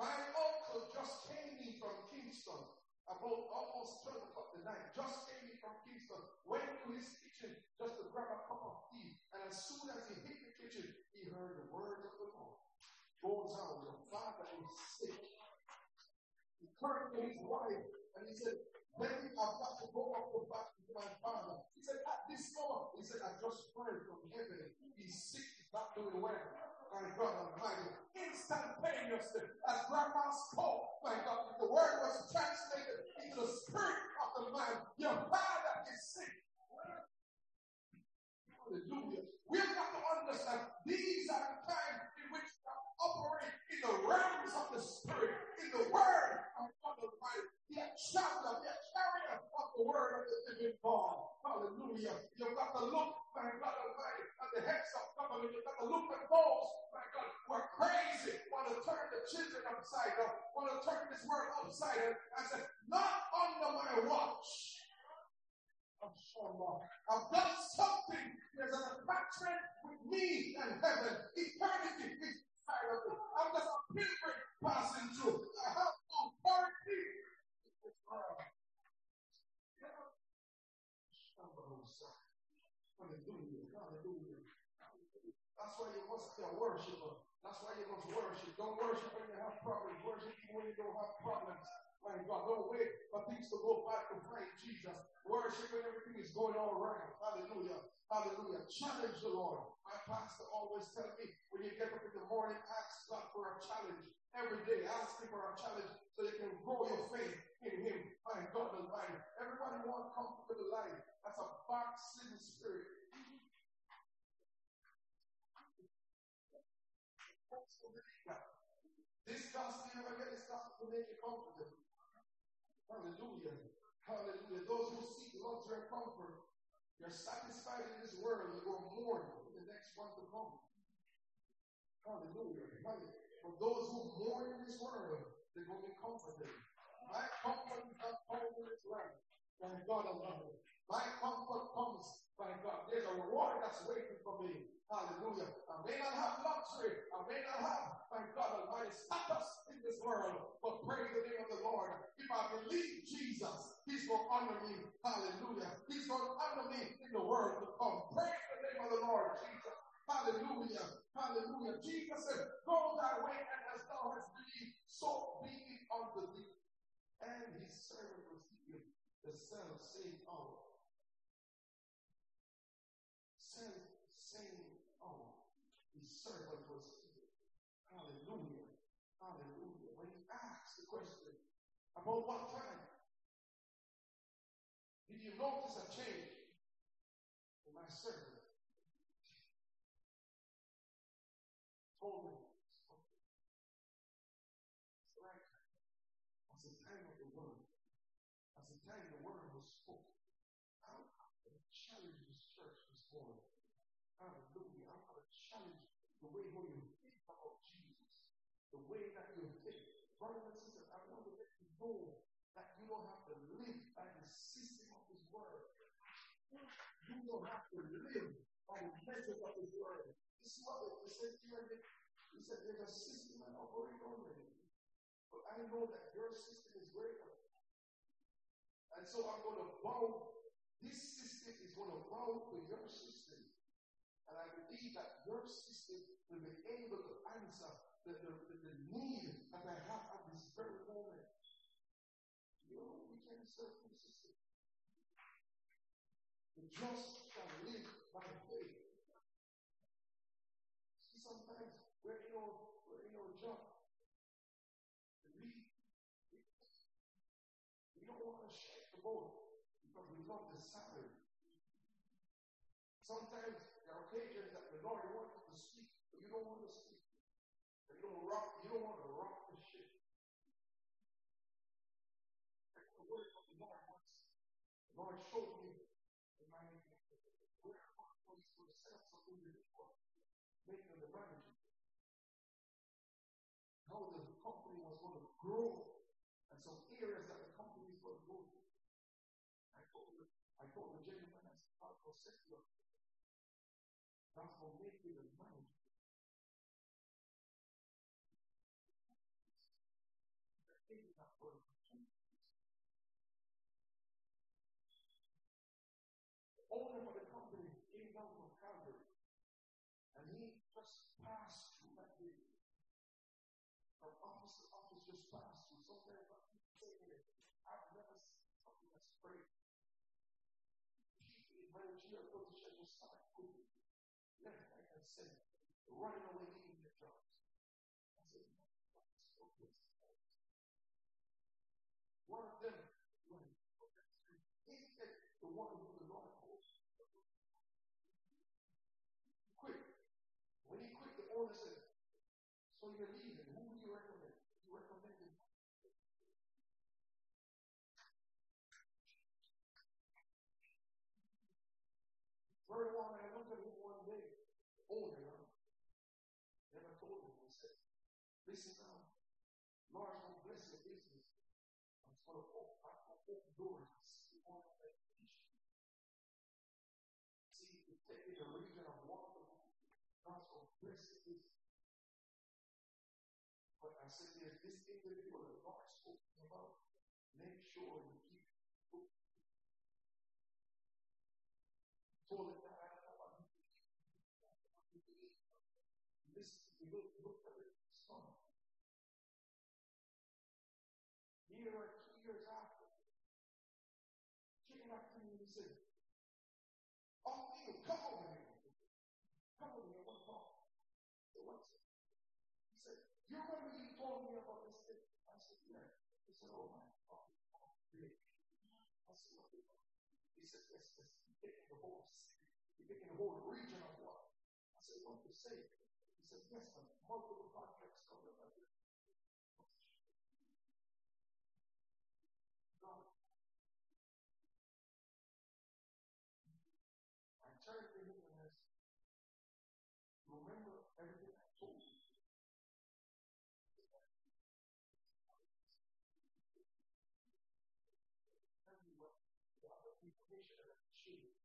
My uncle just came in from Kingston about almost 12 o'clock the night, just came in from Kingston, went to his kitchen just to grab a cup of tea. And as soon as he hit the kitchen, he heard the words of the Lord. Goes out, your father is sick He turned to his wife and he said, Baby, I've got to go up the back my father. He said, At this moment, he said, I just heard from heaven. He's sick, he's not doing well. My God Almighty. Instantaneously, as grandma spoke, my God, the word was translated into the spirit of the man. Your father is sick. Hallelujah. We've got to understand these are the times in which we operate in the realms of the spirit, in the word be a chapter, be a carrier of the word of the living God. Hallelujah. You've got to look, my God Almighty, at the heads of government. You've got to look at those, my God, who are crazy, want to turn the children upside down, want to turn this world upside down. I said, not under my watch. I've done something. There's an attachment with me and heaven. Eternity is inside of. I'm just a pilgrim passing through. I have Hallelujah. Hallelujah. That's why you must be a worshiper. That's why you must worship. Don't worship when you have problems. Worship when you don't have problems. My God, don't wait for things to go back to find Jesus. Worship when everything is going all right. Hallelujah. Hallelujah. Challenge the Lord. My pastor always tell me when you get up in the morning, ask God for a challenge. Every day, ask him for a challenge so you can grow your faith in him. My God Almighty. Everybody wants comfortable life. That's a backslidden spirit. This gospel, never get this gospel to make you comfortable. Hallelujah. Hallelujah. Those who seek and comfort, you're satisfied in this world, you go mourn for the next one to come. Hallelujah. Hallelujah. For those who mourn in this world, they're going to be comforted. My comfort is not comfort in this life. My God Almighty. My comfort comes by God. There's a reward that's waiting for me. Hallelujah. I may not have luxury. I may not have, my God Almighty, status in this world, but praise the name of the Lord. If I believe Jesus, He's going to honor me. Hallelujah. He's going to honor me in the world to come. Praise the name of the Lord Jesus. Hallelujah. Hallelujah. Jesus said, Go that way, and as thou hast believed, so be it unto thee. And his servant was healed, the self same hour. Oh, Self same hour. His servant was healed. Hallelujah. Hallelujah. When he asked the question, about what time? Did you notice a change in my servant? Told me. It's right. As the time of the word, as the time the word was spoken, I'm going to challenge this church this morning. Hallelujah. I'm going to challenge the way how you think about Jesus, the way that you think. Brothers and sisters, I want to know that you don't have to live by the system of His word. You don't have to live by the measures of His word. This is what it says here. He said, There's a system I operate already. But I know that your system is greater. And so I'm going to bow. This system is going to bow to your system. And I believe that your system will be able to answer the, the, the, the need that I have at this very moment. You know, we can serve system. The just shall live by faith. See, sometimes we're in our, we're in our job. We, we, we don't want to shake the boat because we love the salary. Sometimes there are occasions that the Lord wants us to speak, but you don't want to speak. You don't rock, you don't want to rock the ship. That's the word of the Lord once. The Lord showed me in my where I was for set up something before, making the manager. How the company was going to grow and some areas that the company is going to go to. I told the, I told the gentleman, I said, God will set you up. God will make you the manager. The owner of the company came down from Calgary and he just passed through that day. From office to office, just passed through. Saying it. I've never seen something that's great. In managerial position just start quickly. Left, right, and center. Running away, leaving their jobs. I said, so One of them, when he said, the one who the Lord calls. Quit. When he quit, the owner said, So you're leaving. Who would you recommend? He recommended Very long, I looked at him one day, owner, huh? Never told him, I said, Listen now, Lord's going to bless your business. I'm going to open, I'm going to open doors. See, one See, you the region of to bless your. But I said, there's this individual that God spoke about. Make sure you keep told him that I don't know what he Listen, you look, look at it, son. Year or two years after, came to said, Oh, you come over here. Come over here, one call. So what's? He said, You remember you told me about this thing? I said, Yeah. He said, Oh my God. I said, What? He said, Yes, yes. You're taking the whole city. You're taking the whole region of what? I said, What to say? He said, Yes, man. Multiple contracts coming up. God. I turned to him and I said, Remember everything I told you? Tell me what the other information that I shared.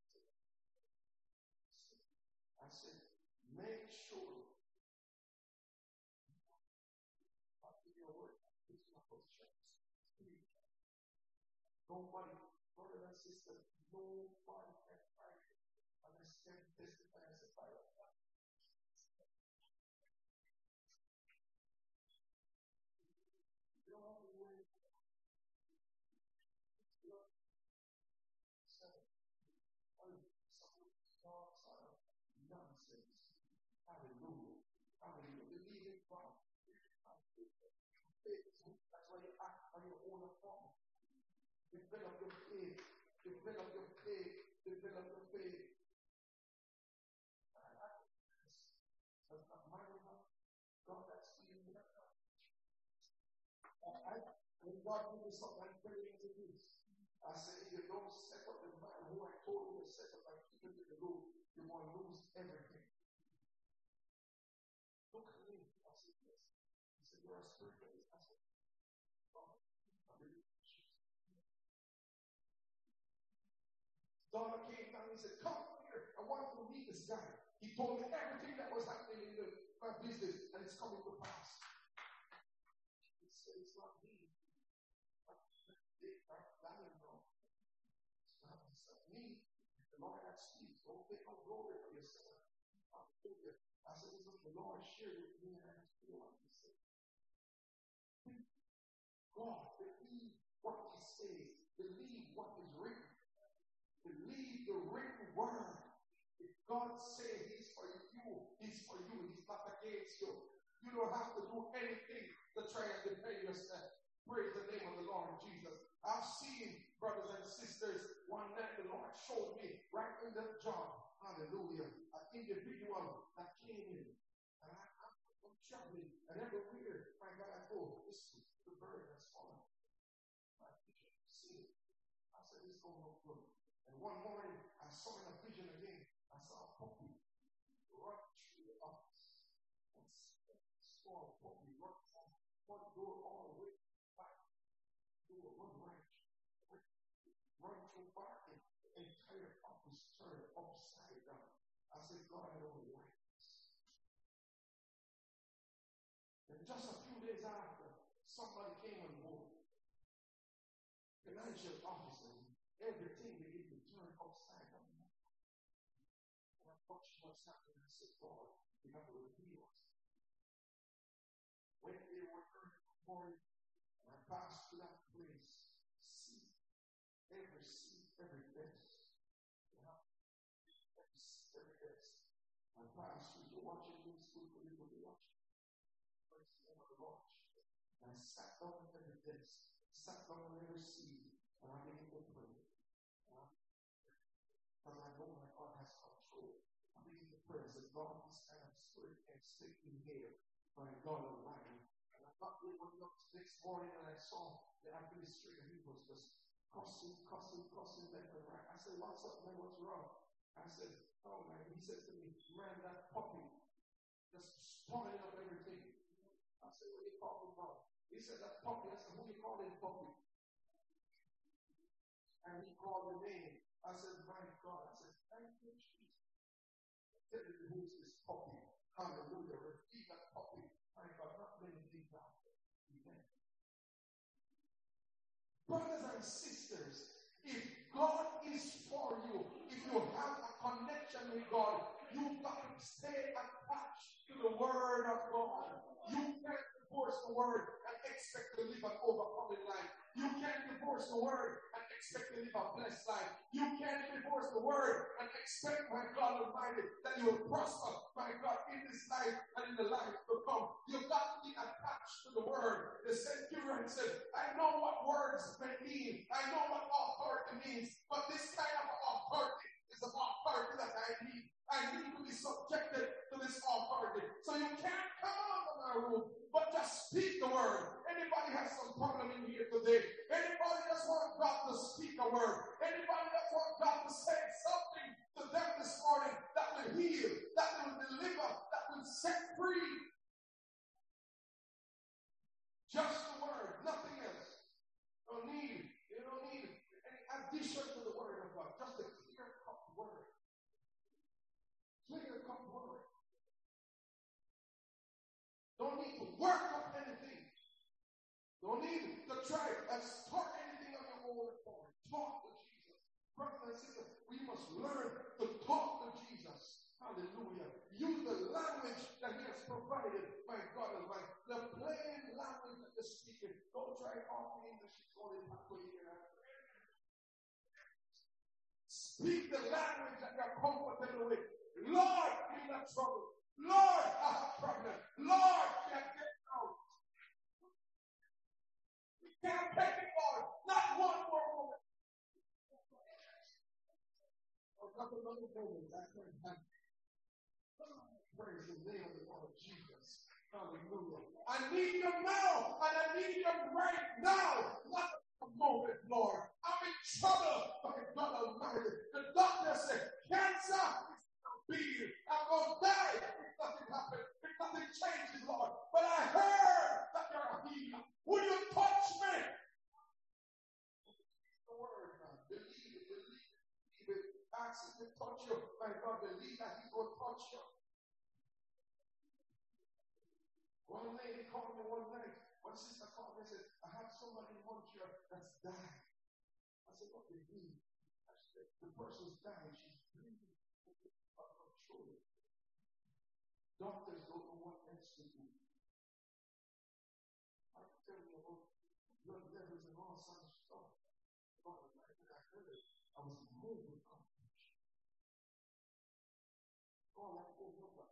I said, make sure I give you a word. This is my position. Nobody, brother and sister, nobody can find it unless they testify as a fire of God. You don't have to worry. Seven. Oh, some small sort of nonsense. Hallelujah. Hallelujah. Believe in God. That's why you act on your own authority. Develop your faith. Develop your faith. Develop your faith. God. Feeding me. I, when God gave me something, I this. I said, if you don't set up the man who I told you to set up and keep it in the you're going to lose everything. Look at me. I said, yes. He said, you're a spiritual. I said, oh, Daughter came down and said, Come here. I want to meet this guy. He told me everything that was happening in the, my business, and it's coming to pass. He said, It's not me. It's not me. The Lord that speaks. Don't take no glory for yourself. I said, This is the Lord shared with me, and I feel like he said. God, believe what he says. Believe what is written. Believe the written word. If God says He's for you, He's for you. He's not against you. You don't have to do anything to try and defend yourself. Praise the name of the Lord Jesus. I've seen brothers and sisters. One night the Lord showed me right in the job. Hallelujah. An individual that came in. And I, I'm, I'm traveling. And everywhere, my God, I go. This is the bird that's fallen. My picture. See it. I said, it's going to look good. And one morning, I saw in a vision again, I saw a puppy run through the office. And small puppy run from one door all the way back to a one branch. Run through back and the entire office turned upside down. I said, God, I don't. And just a few days after, somebody came on board. Financial officer, everything began to turn upside down. And I watched what's I you have to. When they were early in and I passed through that place, see every every desk. You know, every, every desk. I passed through to watch. Praise the name of the Lord. And I sat down at every desk, sat down on every seat, and I began to pray. Because I know my God has control. I begin to pray. I said, God, this kind of spirit can stay in here. My God Almighty. And I thought we went up next morning and I saw the administrator. He was just cussing, cussing, cussing left and right. I said, What's up, man? What's wrong? I said, Oh man. He said to me, Man, that puppy just spoiling up everything. I said, What are you talking about? He said, That puppy. I said, Who do you calling puppy? And he called the name. I said, My God. I said, Thank you, Jesus. Tell me who's this puppy. Hallelujah. Brothers and sisters, if God is for you, if you have a connection with God, you can stay attached to the Word of God. You can't divorce the Word and expect to live an overcoming life. You can't divorce the Word and expect to a blessed life. You can't divorce the word and expect, my God Almighty, that you will prosper, my God, in this life and in the life to come. You've got to be attached to the word. The centurion said, I know what words may mean. I know what authority means, but this kind of authority is the authority that I need. I need to be subjected to this authority. So you can't come out of my room, but just speak the word. Anybody has some problem in here today? Anybody just want God to speak a word? Anybody just want God to say something to them this morning that will heal, that will deliver, that will set free? Just the word, nothing else. Don't need, you don't need any addition to the word of God. Just a clear cut word. Clear cut word. Don't need to work up anything. Don't need to try and start anything on your own authority. Talk to Jesus. Brothers and sisters, we must learn to talk to Jesus. Hallelujah. Use the language that He has provided, my God Almighty. The plain language that you're speaking. Don't try talking English. It's only halfway here. Speak the language that you're comfortable with. Lord, in trouble. Lord, I have a problem. Lord, can't get out. We can't take it, Lord. Not one more moment. Oh, not another moment. That can happen. Praise the name of the Lord Jesus. Hallelujah. I need them now, and I need them right now. Not a moment, Lord. I'm in trouble, my God Almighty. The doctor said, cancer is. I'm going to die if nothing happens, if nothing changes, Lord. But I heard that you're a healer. Will you touch me? The word, man. Believe it, believe it, believe it. Ask him to touch you. My God, believe that he's going to touch you. One lady called me one night. One sister called me and said, I have somebody in Montreal that's died. I said, what do you mean? I said, the person's dying. She's. Doctors don't know what else to do. I can tell you about blood levels and all sorts of stuff. But when I heard it, I was moved with compassion. All I could remember,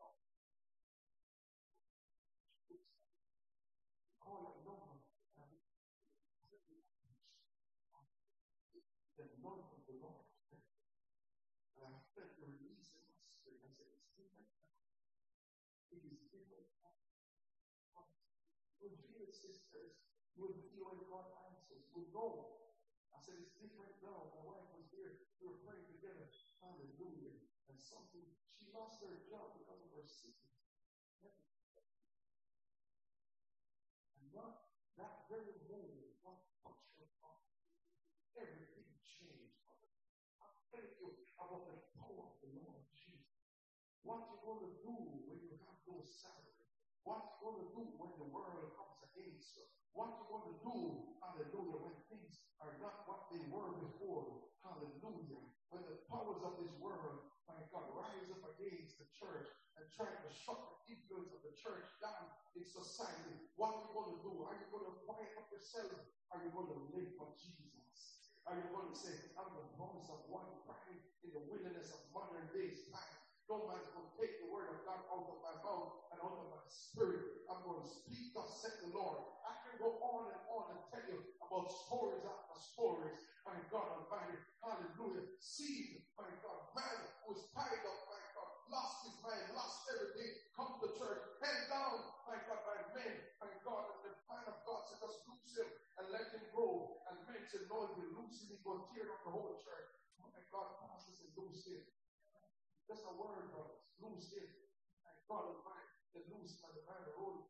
call it number. The Lord of the Lord. And I felt the release in my spirit. I said, it's different. It is different. We'll be the sisters. We'll be when God answers. We'll know. I said, it's different now. My wife was here. We were praying together. Hallelujah. And something, she lost her job because of her sickness. And not that very moment, what touched her heart. Everything changed. I'm telling you about the power of the Lord Jesus. What you're going to do when you have no salary. What you're going to do when the world comes against you. What you're going to do, hallelujah, when things are not what they were before. Hallelujah. When the powers of this world, my God, rise up against the church and try to shut the influence of the church down in society. What are you going to do? Are you going to quiet up yourself? Are you going to live for Jesus? Are you going to say, I'm the voice of one crying in the wilderness of modern days time? No man's going to take the word of God out of my mouth and out of my spirit. I'm going to speak, thus said the Lord. Go on and on and tell you about stories after stories. My God Almighty, hallelujah. See, my God, man who was tied up, my God, lost his mind, lost everything, come to church, held down, my God, by men, my God, and the man of God said, just loose him and let him go. And men said, no, if we loose him, he's going to tear up the whole church. My God, pastor said, loose him. That's a word, brothers. Loose him. My God Almighty, the loose man, the man, the Holy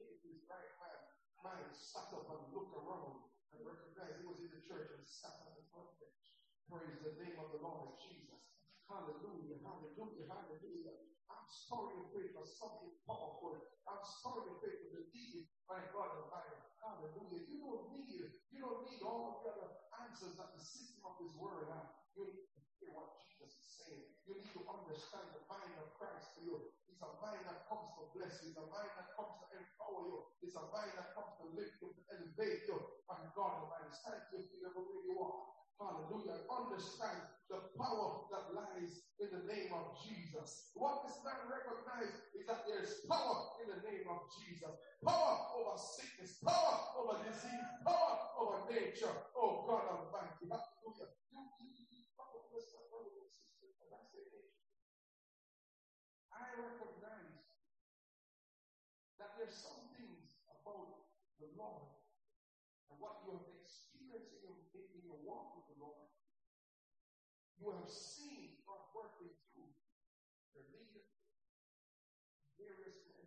came to his right hand. Man sat up and looked around and recognized he was in the church and sat on the front bench. Praise the name of the Lord Jesus. Hallelujah, hallelujah, hallelujah. I'm sorry to pray for something powerful. I'm sorry to pray for the deed, my God Almighty. Hallelujah. You don't need, you don't need all the other answers that the system of this world have. You need to hear what Jesus is saying. you need to understand the mind of Christ for you. It's a mind that comes to bless you. It's a mind that comes to empower you. It's a mind that comes to lift you, to elevate you. And God Almighty, stand you feel where you are. Hallelujah. Understand the power that lies in the name of Jesus. What this man recognized is that there's power in the name of Jesus. Power over sickness, power over disease, power over nature. Oh God Almighty. Hallelujah. You, you, you, understand, brothers and sisters, and I say, I recognize that there's some things about the Lord and what you have experienced in your, in your walk with the Lord you have seen God working through your leader, various men.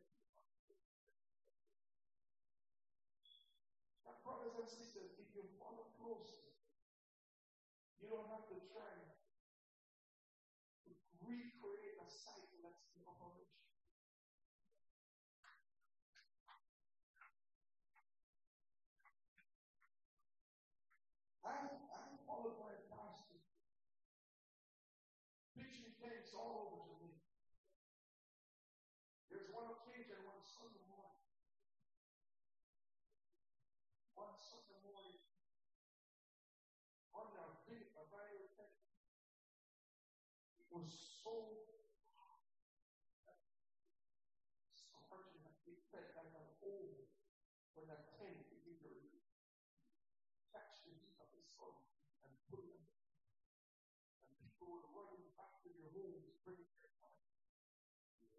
Now, brothers and sisters, if you follow closely, you don't have to try to recreate a cycle that's in operation. all over to me. There's one occasion, one Sunday morning. One Sunday morning, on our big, a very it was so it felt like an old when that began to catch the heat of the sun and put them. And people were running back to your homes, bring your time.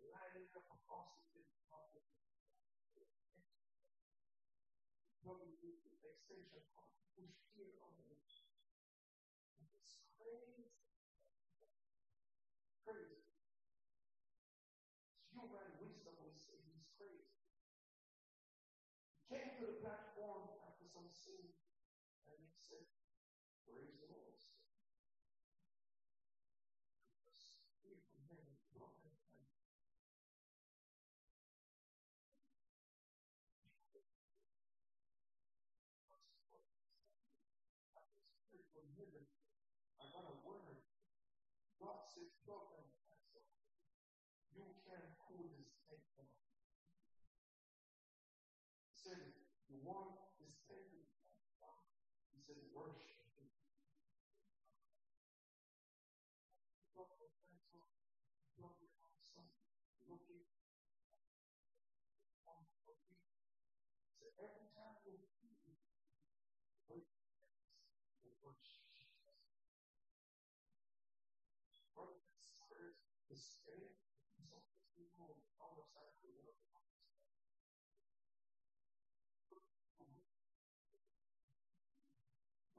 Lining up across the city, Probably extension cord, push here on the It's. Crazy. given, I'm going to learn. God says, 12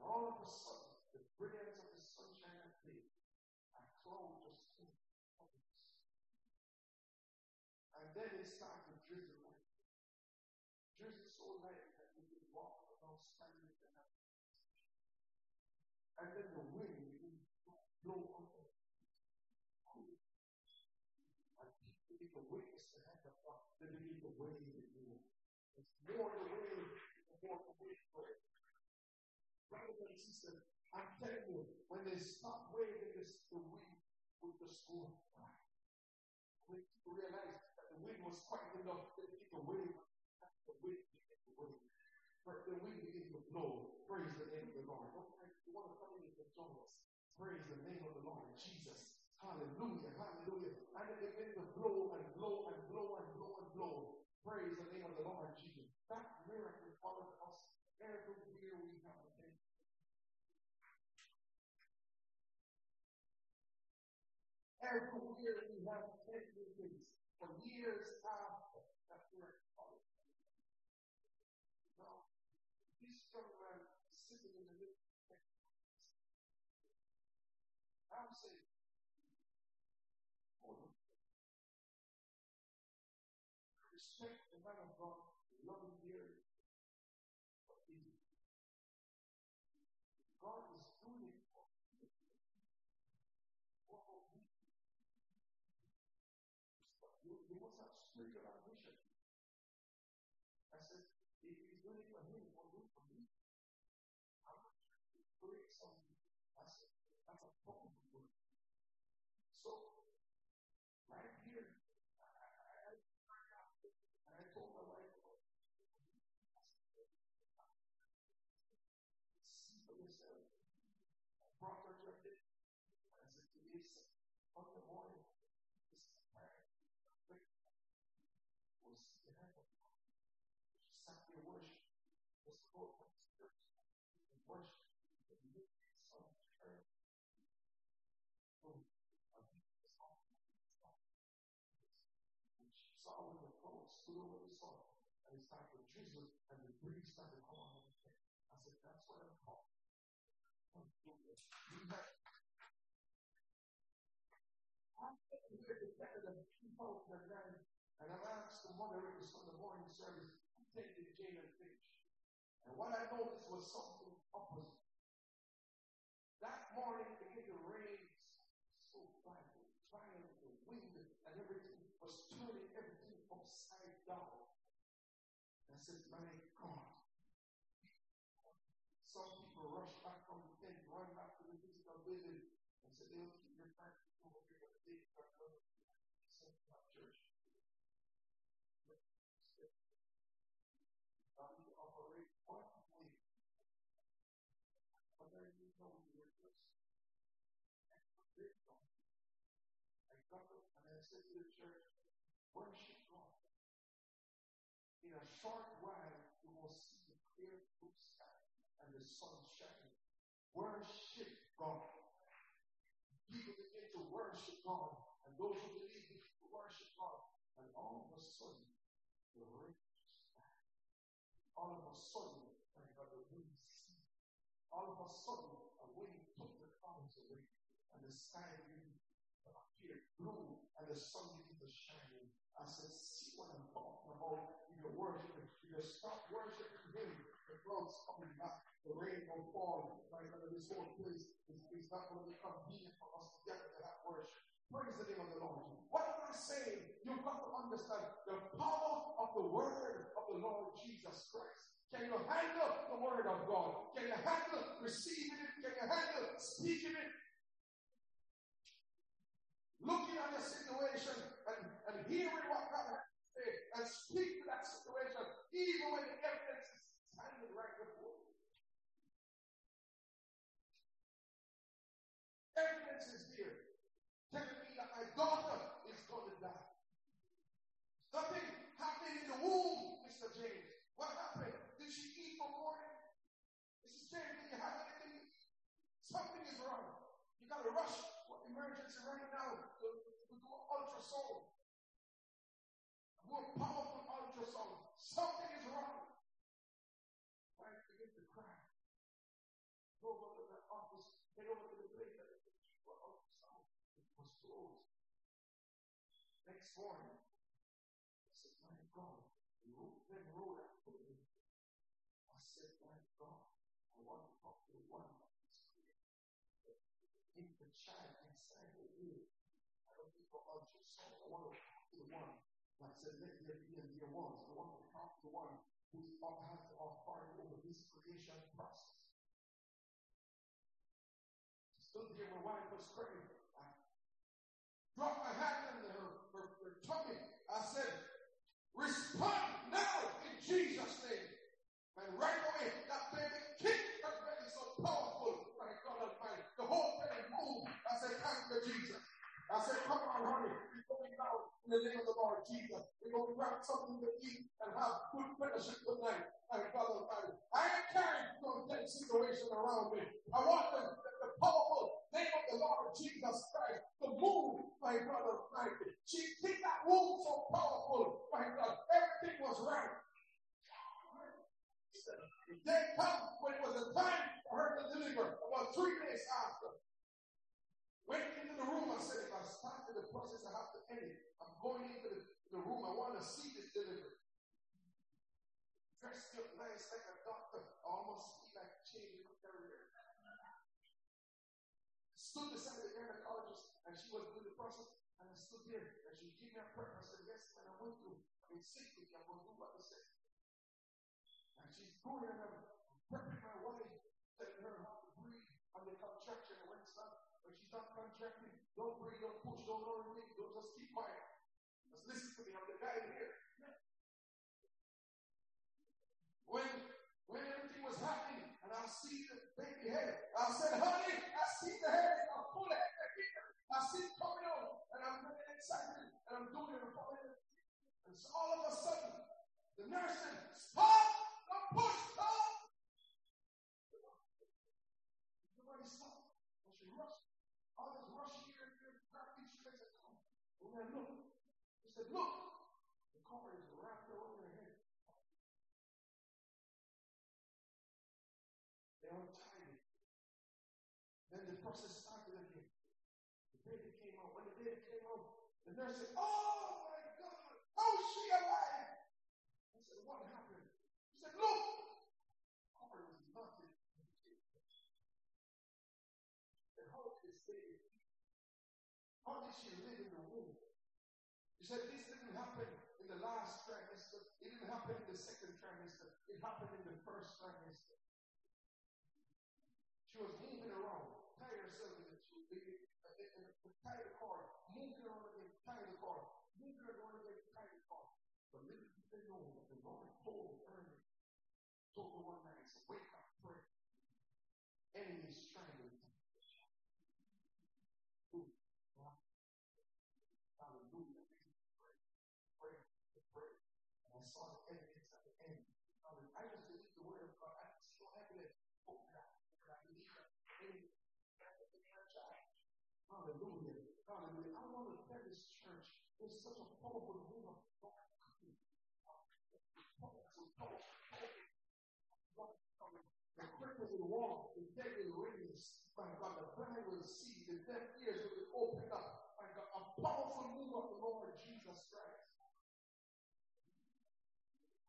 all of a sudden, the brilliance of the sunshine and day, a cloud just came over us. And then it started to drizzle. Drizzle so light that we could walk without standing in the And then the wind to blow on the hand. They begin to at you. It's more the wave, the more the. Brothers and sisters, I'm telling you, when they stop waving this, the wind will just go. We realize that the wind was quite enough to begin to wave. The wind began to wave. But the wind began to blow. Praise the name of the Lord. You want to come in and join us. Praise the name of the Lord Jesus. Hallelujah, hallelujah. And it begin to blow and blow and blow and blow and blow. Praise the name of the Lord Jesus. That miracle follows us everywhere we have been. Everywhere we have taken place for years after that followed. Now, this young uh, man sitting in the middle I'm saying, Respect the man of God, love him dearly. God is doing it for you. What will we you, you have spiritual ambition. I said, if he's doing it for him, what will do for me? I'm not trying to create something. That's a, that's a problem. So And I asked the moderators from the morning service, who taken Jane and Finch? And what I noticed was something opposite. That morning it began to rain so badly, violent, the wind and everything was turning everything upside down. I said, my God. Some people rush back from the tent, run back to the physical building, and said they'll keep their practice over here, but they got church. God to operate. Whether you know your place. I up and I said to the church, worship God. In a short while, you will see the clear blue sky and the sun shining. Worship God. Worship God, and those who believe to worship God, and all of a sudden, the rain all of a sudden, I got the wind. All of a sudden, a wind took the clouds away, and the sky appeared blue, and the sun began to shine. I said, see what I'm talking about. You can worship. You can stop worshiping him. The clouds coming back. The rain will fall. Right under this whole place is, not going to be convenient for us to get that worship. Praise the name of the Lord. What am I saying? You've got to understand the power of the word of the Lord Jesus Christ. Can you handle the word of God? Can you handle receiving it? Can you handle speaking it? Looking at the situation and, and hearing what God has to say and speak to that situation, even when the evidence is standing right before you. Evidence is here telling me that my daughter is going to die. Nothing happening in the womb, Mr. James. What happened? Did she eat for morning? Mrs. James, did you have anything? Something is wrong. You got to rush for emergency right now to, to do A more powerful ultrasound. Something is wrong. I begin to cry. Go over to the office, head over to the place that for ultrasound. Was closed. Next morning, I said, My God, then road I put in. I said, My God, I want to talk to one of these In the child inside the womb. I don't need for ultrasound. I want to the one that said, Let there be and there was. I want to talk the one who has the authority over this creation process. Stood here, my wife was praying. I dropped my hand in her, her, her tummy. I said, Respond now in Jesus' name. And right away, that baby kicked her belly so powerful. My God Almighty. The whole belly moved. I said, Thank you, Jesus. I said, Come on, honey. We're going down in the name of the Lord Jesus. Something to eat and have good fellowship tonight. My God Almighty. I ain't carrying no dead situation around me. I want the, the, the powerful name of the Lord Jesus Christ to move, my brother Almighty. She did that womb so powerful, my God. Everything was right. The day come when it was the time for her to deliver, about three days after. Went into the room, I said, if I started the process, I have to end it. I'm going into the, the room, I want to see this delivery. Dressed up nice like a doctor, I almost feel like changing my career. Stood beside the gynecologist, and she was doing the process, and I stood there, and she gave me a prayer. I said, Yes, and I went through. I'm sick I'm going to do what I said. And she's going, and I'm prepping my wife, telling her how to breathe on the contraction. And when it's not, when she's not contracting, don't breathe, don't push, don't know anything, don't just keep quiet. Just listen to me, I'm the guy here. When when everything was happening, and I see the baby head, I said, honey, I've coming on, and I'm getting excited, and I'm doing it, and coming. And so all of a sudden, the nurse said, Stop! Don't push! Stop! Nobody stopped. And she rushed. All this rushing here, here, grabbed these kids at. And then look. he said, Look! The cover is wrapped around your head. They untied it. Then the process the nurse said, Oh my God, how is she alive? I said, What happened? He said, Look, was knotted. And how did this baby how did she live in the womb? He said this didn't happen in the last trimester. It didn't happen in the second trimester. It happened in the first trimester. She was moving around, tie herself in the, the, the, the, tie the cord, moving around again, tie the cord, moving around again, tie the cord. But little did they know that the Lord told her, told the one man, wake up, pray. Enemies trying to Hallelujah. Pray, pray, pray. And I saw the evidence at the. I just believe the word of God. I see no evidence. Oh, God. I believe that. Hallelujah. Hallelujah. I want to tell this church there's such a powerful move of God coming. The cripple will walk, the dead will. My God, the blind will see, the deaf ears will be opened up. My God, a powerful move of the Lord Jesus Christ.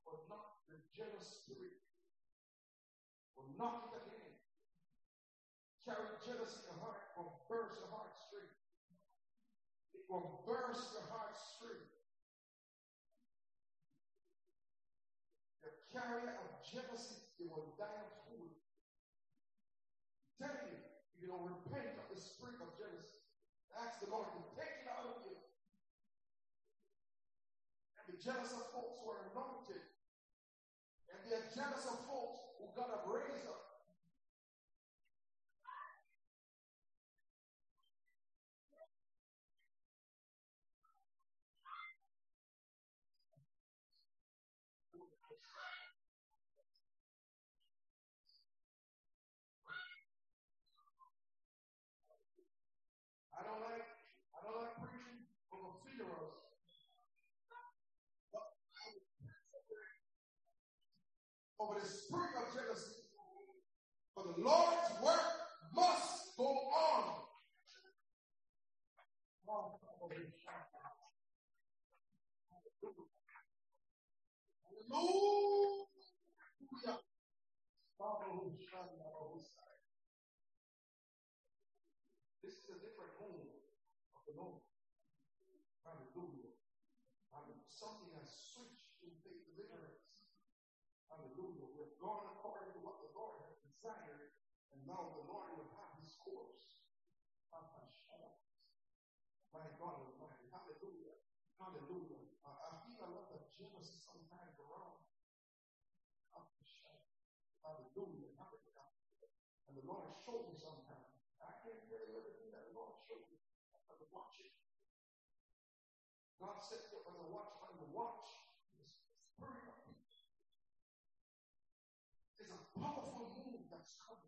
But not the jealous spirit. Will knock it again. Carry jealousy in your heart, will burst your heart straight. It will burst your heart straight. The carrier of jealousy, it will die of food. Tell you, if you don't repent of the spirit of jealousy, ask the Lord to take it out of you. And be jealous of folks who are anointed. And they are jealous of folks who God have raised up. I don't like I don't like preaching over funerals. Over the spirit of jealousy. For the Lord's work must go on. Hallelujah. This is a different move of the Lord. Hallelujah. Hallelujah. Something has switched in faith deliverance. Hallelujah. We've gone according to what the Lord has desired, and now the Lord will have his course. My God Almighty. Hallelujah. Hallelujah. Uh, I feel a lot of jealousy sometimes around. Hallelujah. Hallelujah. And the Lord showed me sometimes. I can't tell you everything that the Lord showed me. I have to watch it. God me up as a watch the spirit of. It's a powerful move that's coming.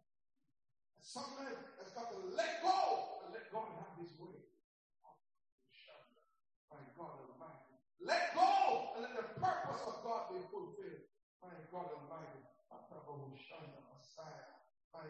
And some man has got to let go and let God have his way. My God Almighty. Let go and let the purpose of God be fulfilled. My God Almighty. My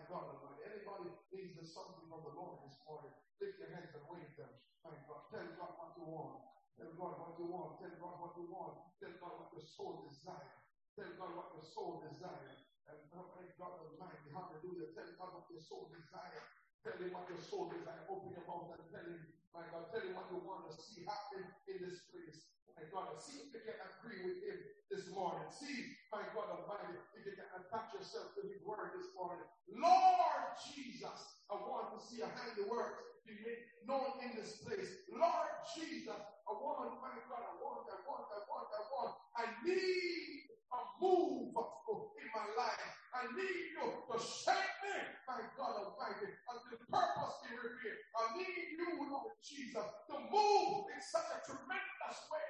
God Almighty. Anybody needs the something from the Lord this morning, lift your hands and wave them. My God. Tell God what you want. Tell God what you want. Tell God what you want. Tell God what your soul desire. Tell God what your soul desire. And uh, my God Almighty, hallelujah. Tell God what your soul desire. Tell him what your soul desire. Open your mouth and tell him, my God, tell him what you want to see happen in this place. My God, see if you can agree with him this morning. See, my God Almighty, if you can attach yourself to his word this morning. Lord Jesus, I want to see a handiwork be made known in this place. Lord Jesus, I want, my God, I want, I want, I want, I want. I need a move in my life. I need you to shape me, my God Almighty, until purpose be revealed. I need you, Lord Jesus, to move in such a tremendous way,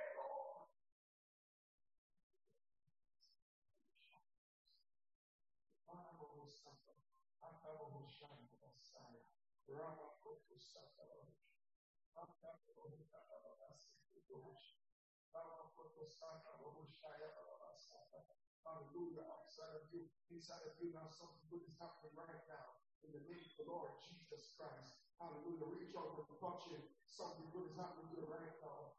Hallelujah. Outside of you, inside of you, now something good is happening right now. In the name of the Lord Jesus Christ. Hallelujah. Reach out and touch him. Something good is happening here right now.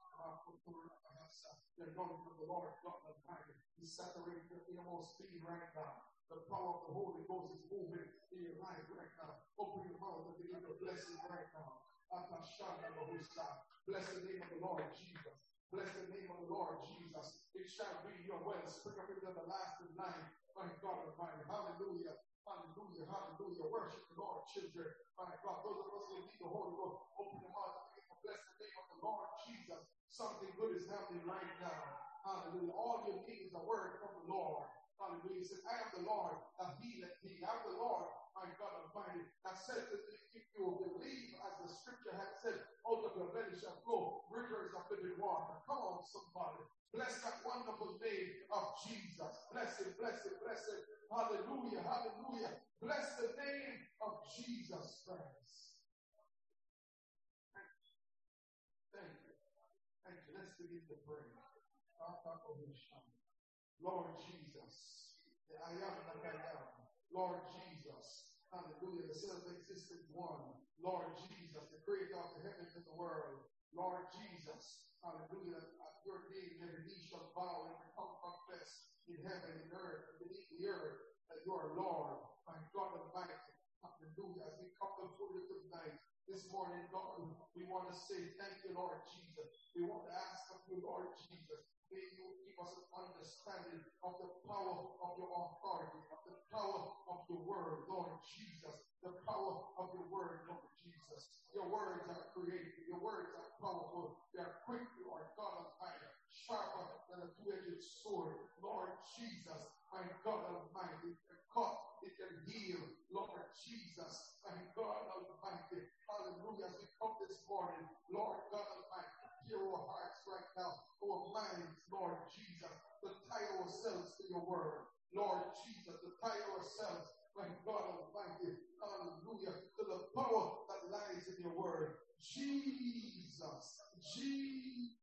The anointing of the Lord God Almighty is saturating your innermost being right now. The power of the Holy Ghost is moving in your life right now. Open your mouth and begin to bless it right now. Bless the name of the Lord Jesus. Bless the name of the Lord Jesus. It shall be your well. Spring up into the last of night. My God Almighty. Hallelujah. Hallelujah. Hallelujah. Worship the Lord, children. My God. Those of us who need the Holy Ghost, open your mouth and begin to bless the name of the Lord Jesus. Something good is happening right now. Hallelujah. All you need is a word from the Lord. Hallelujah. He said, I am the Lord that healeth thee. I am the Lord, my God Almighty, that said that if you will believe, as the scripture has said, of your belly shall flow rivers of living water. Come on, somebody. Bless that wonderful name of Jesus. Bless it, bless it, bless it. Hallelujah, hallelujah. Bless the name of Jesus Christ. Thank you. Thank you. Let's begin to pray. Lord Jesus, the I am that I am. Lord Jesus, hallelujah, the self-existent one. Lord Jesus, the creator of the heavens and the world. Lord Jesus, hallelujah, at your name every knee shall bow and every confess in heaven and earth and beneath the earth that you are Lord, my God Almighty. Hallelujah. As we come before you tonight, this morning, God, we want to say thank you, Lord Jesus. We want to ask of you, Lord Jesus, may you give us an understanding of the power of your authority, of the power of your word, Lord Jesus, the power of your word, Lord Jesus. Your words are creative, your words are powerful, they are quick, Lord God Almighty, sharper than a two-edged sword, Lord Jesus, my God Almighty, can cut, it can heal, Lord Jesus, my God Almighty, hallelujah, as we come this morning, Lord God Almighty, hear our hearts right now, Oh, our minds, Lord Jesus, to tie ourselves to your word. Lord Jesus, to tie ourselves, my God Almighty, hallelujah, to the power that lies in your word. Jesus, Jesus,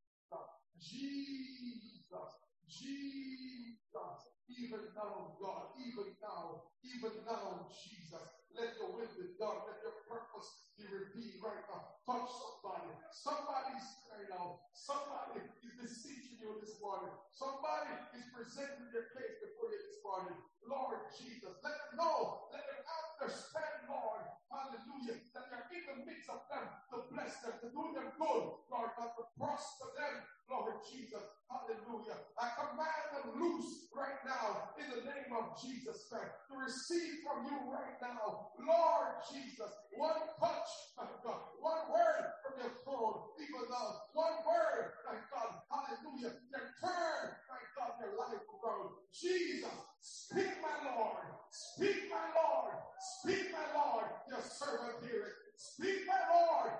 Jesus, Jesus, even now, God, even now, even now, Jesus, let your will be done, let your purpose be revealed right now. Touch somebody. Somebody's crying out. Somebody is beseeching you this morning. Somebody is presenting their case before you this morning. Lord Jesus, let them know, let them understand, Lord, hallelujah, that you're in the midst of them to bless them, to do them good, Lord God, to prosper them, Lord Jesus, hallelujah. I command them loose right now in the name of Jesus Christ to receive from you right now, Lord Jesus, one touch, my God, one word from your throne, even though one word, my God, hallelujah, can turn, my God, your life around. Jesus, speak, my Lord, speak, my Lord, speak, my Lord, your servant hear it. Speak, my Lord,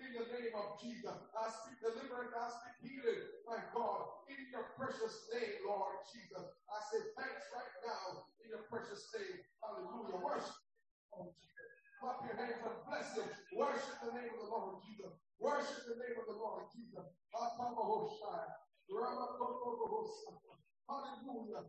in the name of Jesus. I speak deliverance, I speak healing, my God, in your precious name, Lord Jesus. I say thanks right now in your precious name. Hallelujah. Worship. Oh, Jesus. Clap your hands and bless him. Worship the name of the Lord Jesus. Worship the name of the Lord Jesus. Hallelujah.